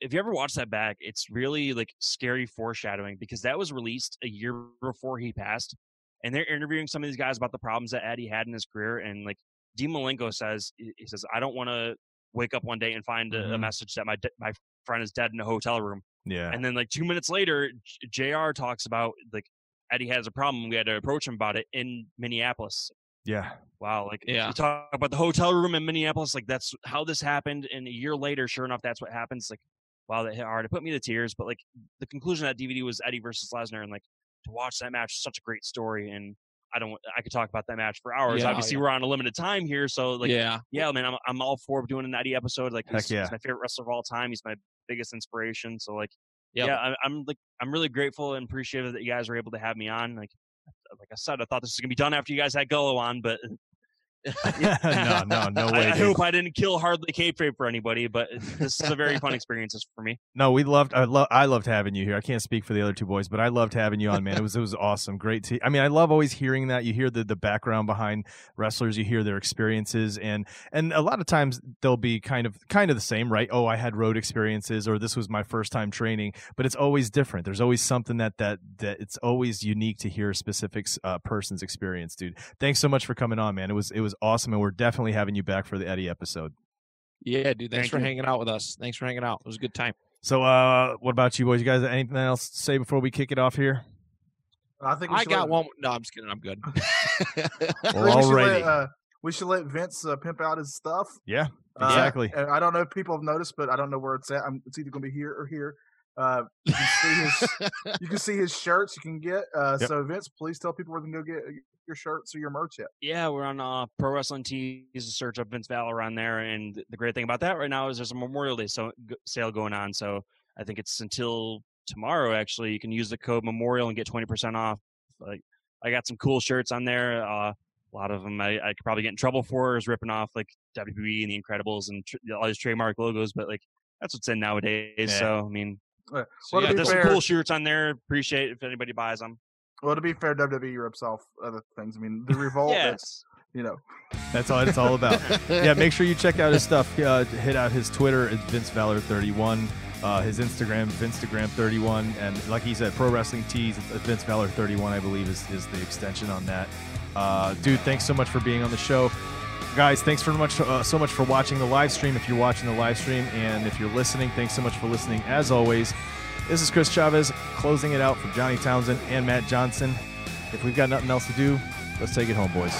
if you ever watch that back, it's really like scary foreshadowing because that was released a year before he passed, and they're interviewing some of these guys about the problems that Eddie had in his career, and like Dean Malenko says, he says, I don't want to wake up one day and find a, a mm-hmm. message that my de- my friend is dead in a hotel room. Yeah. And then like two minutes later, J- Jr. talks about like Eddie has a problem. We had to approach him about it in Minneapolis. Yeah. Wow, like Yeah. you talk about the hotel room in Minneapolis, like that's how this happened. And a year later, sure enough, that's what happens. Like, wow, that hit hard. It put me to tears. But like the conclusion of that DVD was Eddie versus Lesnar, and like to watch that match, such a great story. And I don't, I could talk about that match for hours. Yeah, Obviously, yeah. we're on a limited time here, so like, yeah, yeah. man, I'm I'm all for doing an Eddie episode. Like, he's, yeah. he's my favorite wrestler of all time. He's my biggest inspiration. So like, Yep. yeah, I, I'm like, I'm really grateful and appreciative that you guys were able to have me on. Like, like I said, I thought this was gonna be done after you guys had Gullo on, but no, no, no I- way. I, dude. hope I didn't kill hardly kayfabe for anybody, but this is a very fun experience for me. No, we loved. I love. I loved having you here. I can't speak for the other two boys, but I loved having you on, man. It was it was awesome. Great to. I mean, I love always hearing that. You hear the the background behind wrestlers. You hear their experiences, and and a lot of times they'll be kind of kind of the same, right? Oh, I had road experiences, or this was my first time training. But it's always different. There's always something that that that it's always unique to hear a specific uh, person's experience, dude. Thanks so much for coming on, man. It was it was awesome, and we're definitely having you back for the Eddie episode. Yeah, dude. Thanks Thank for you. hanging out with us. Thanks for hanging out. It was a good time. So, uh, what about you boys? You guys, anything else to say before we kick it off here? I think we I got let- one. No, I'm just kidding. I'm good. I think we should let, uh, we should let Vince uh, pimp out his stuff. Yeah, exactly. Uh, I don't know if people have noticed, but I don't know where it's at. I'm, it's either going to be here or here. Uh, you can see his you can see his shirts you can get. Uh, yep. So Vince, please tell people where they can go get your shirts or your merch at. Yeah, we're on uh, Pro Wrestling Tees. Search up Vince Valor on there, and the great thing about that right now is there's a Memorial Day so, sale going on. So I think it's until tomorrow. Actually, you can use the code Memorial and get twenty percent off. Like I got some cool shirts on there. Uh, a lot of them I, I, could probably get in trouble for is ripping off like WWE and the Incredibles and tr- all these trademark logos, but like that's what's in nowadays. Yeah. So I mean, so, well, yeah, there's fair, some cool shirts on there. Appreciate if anybody buys them. Well, to be fair, WWE rips off other things. I mean, the Revolt. yes. That's, you know, that's all it's all about. yeah, make sure you check out his stuff. Uh, hit out his Twitter, it's Vince Valor 31. Uh, his Instagram, Vinstagram 31, and like he said, Pro Wrestling Tees, Vince Valor 31, I believe, is, is the extension on that. Uh, dude, thanks so much for being on the show guys thanks for much uh, so much for watching the live stream if you're watching the live stream and if you're listening thanks so much for listening as always this is chris chavez closing it out for johnny townsend and matt johnson. If we've got nothing else to do let's take it home boys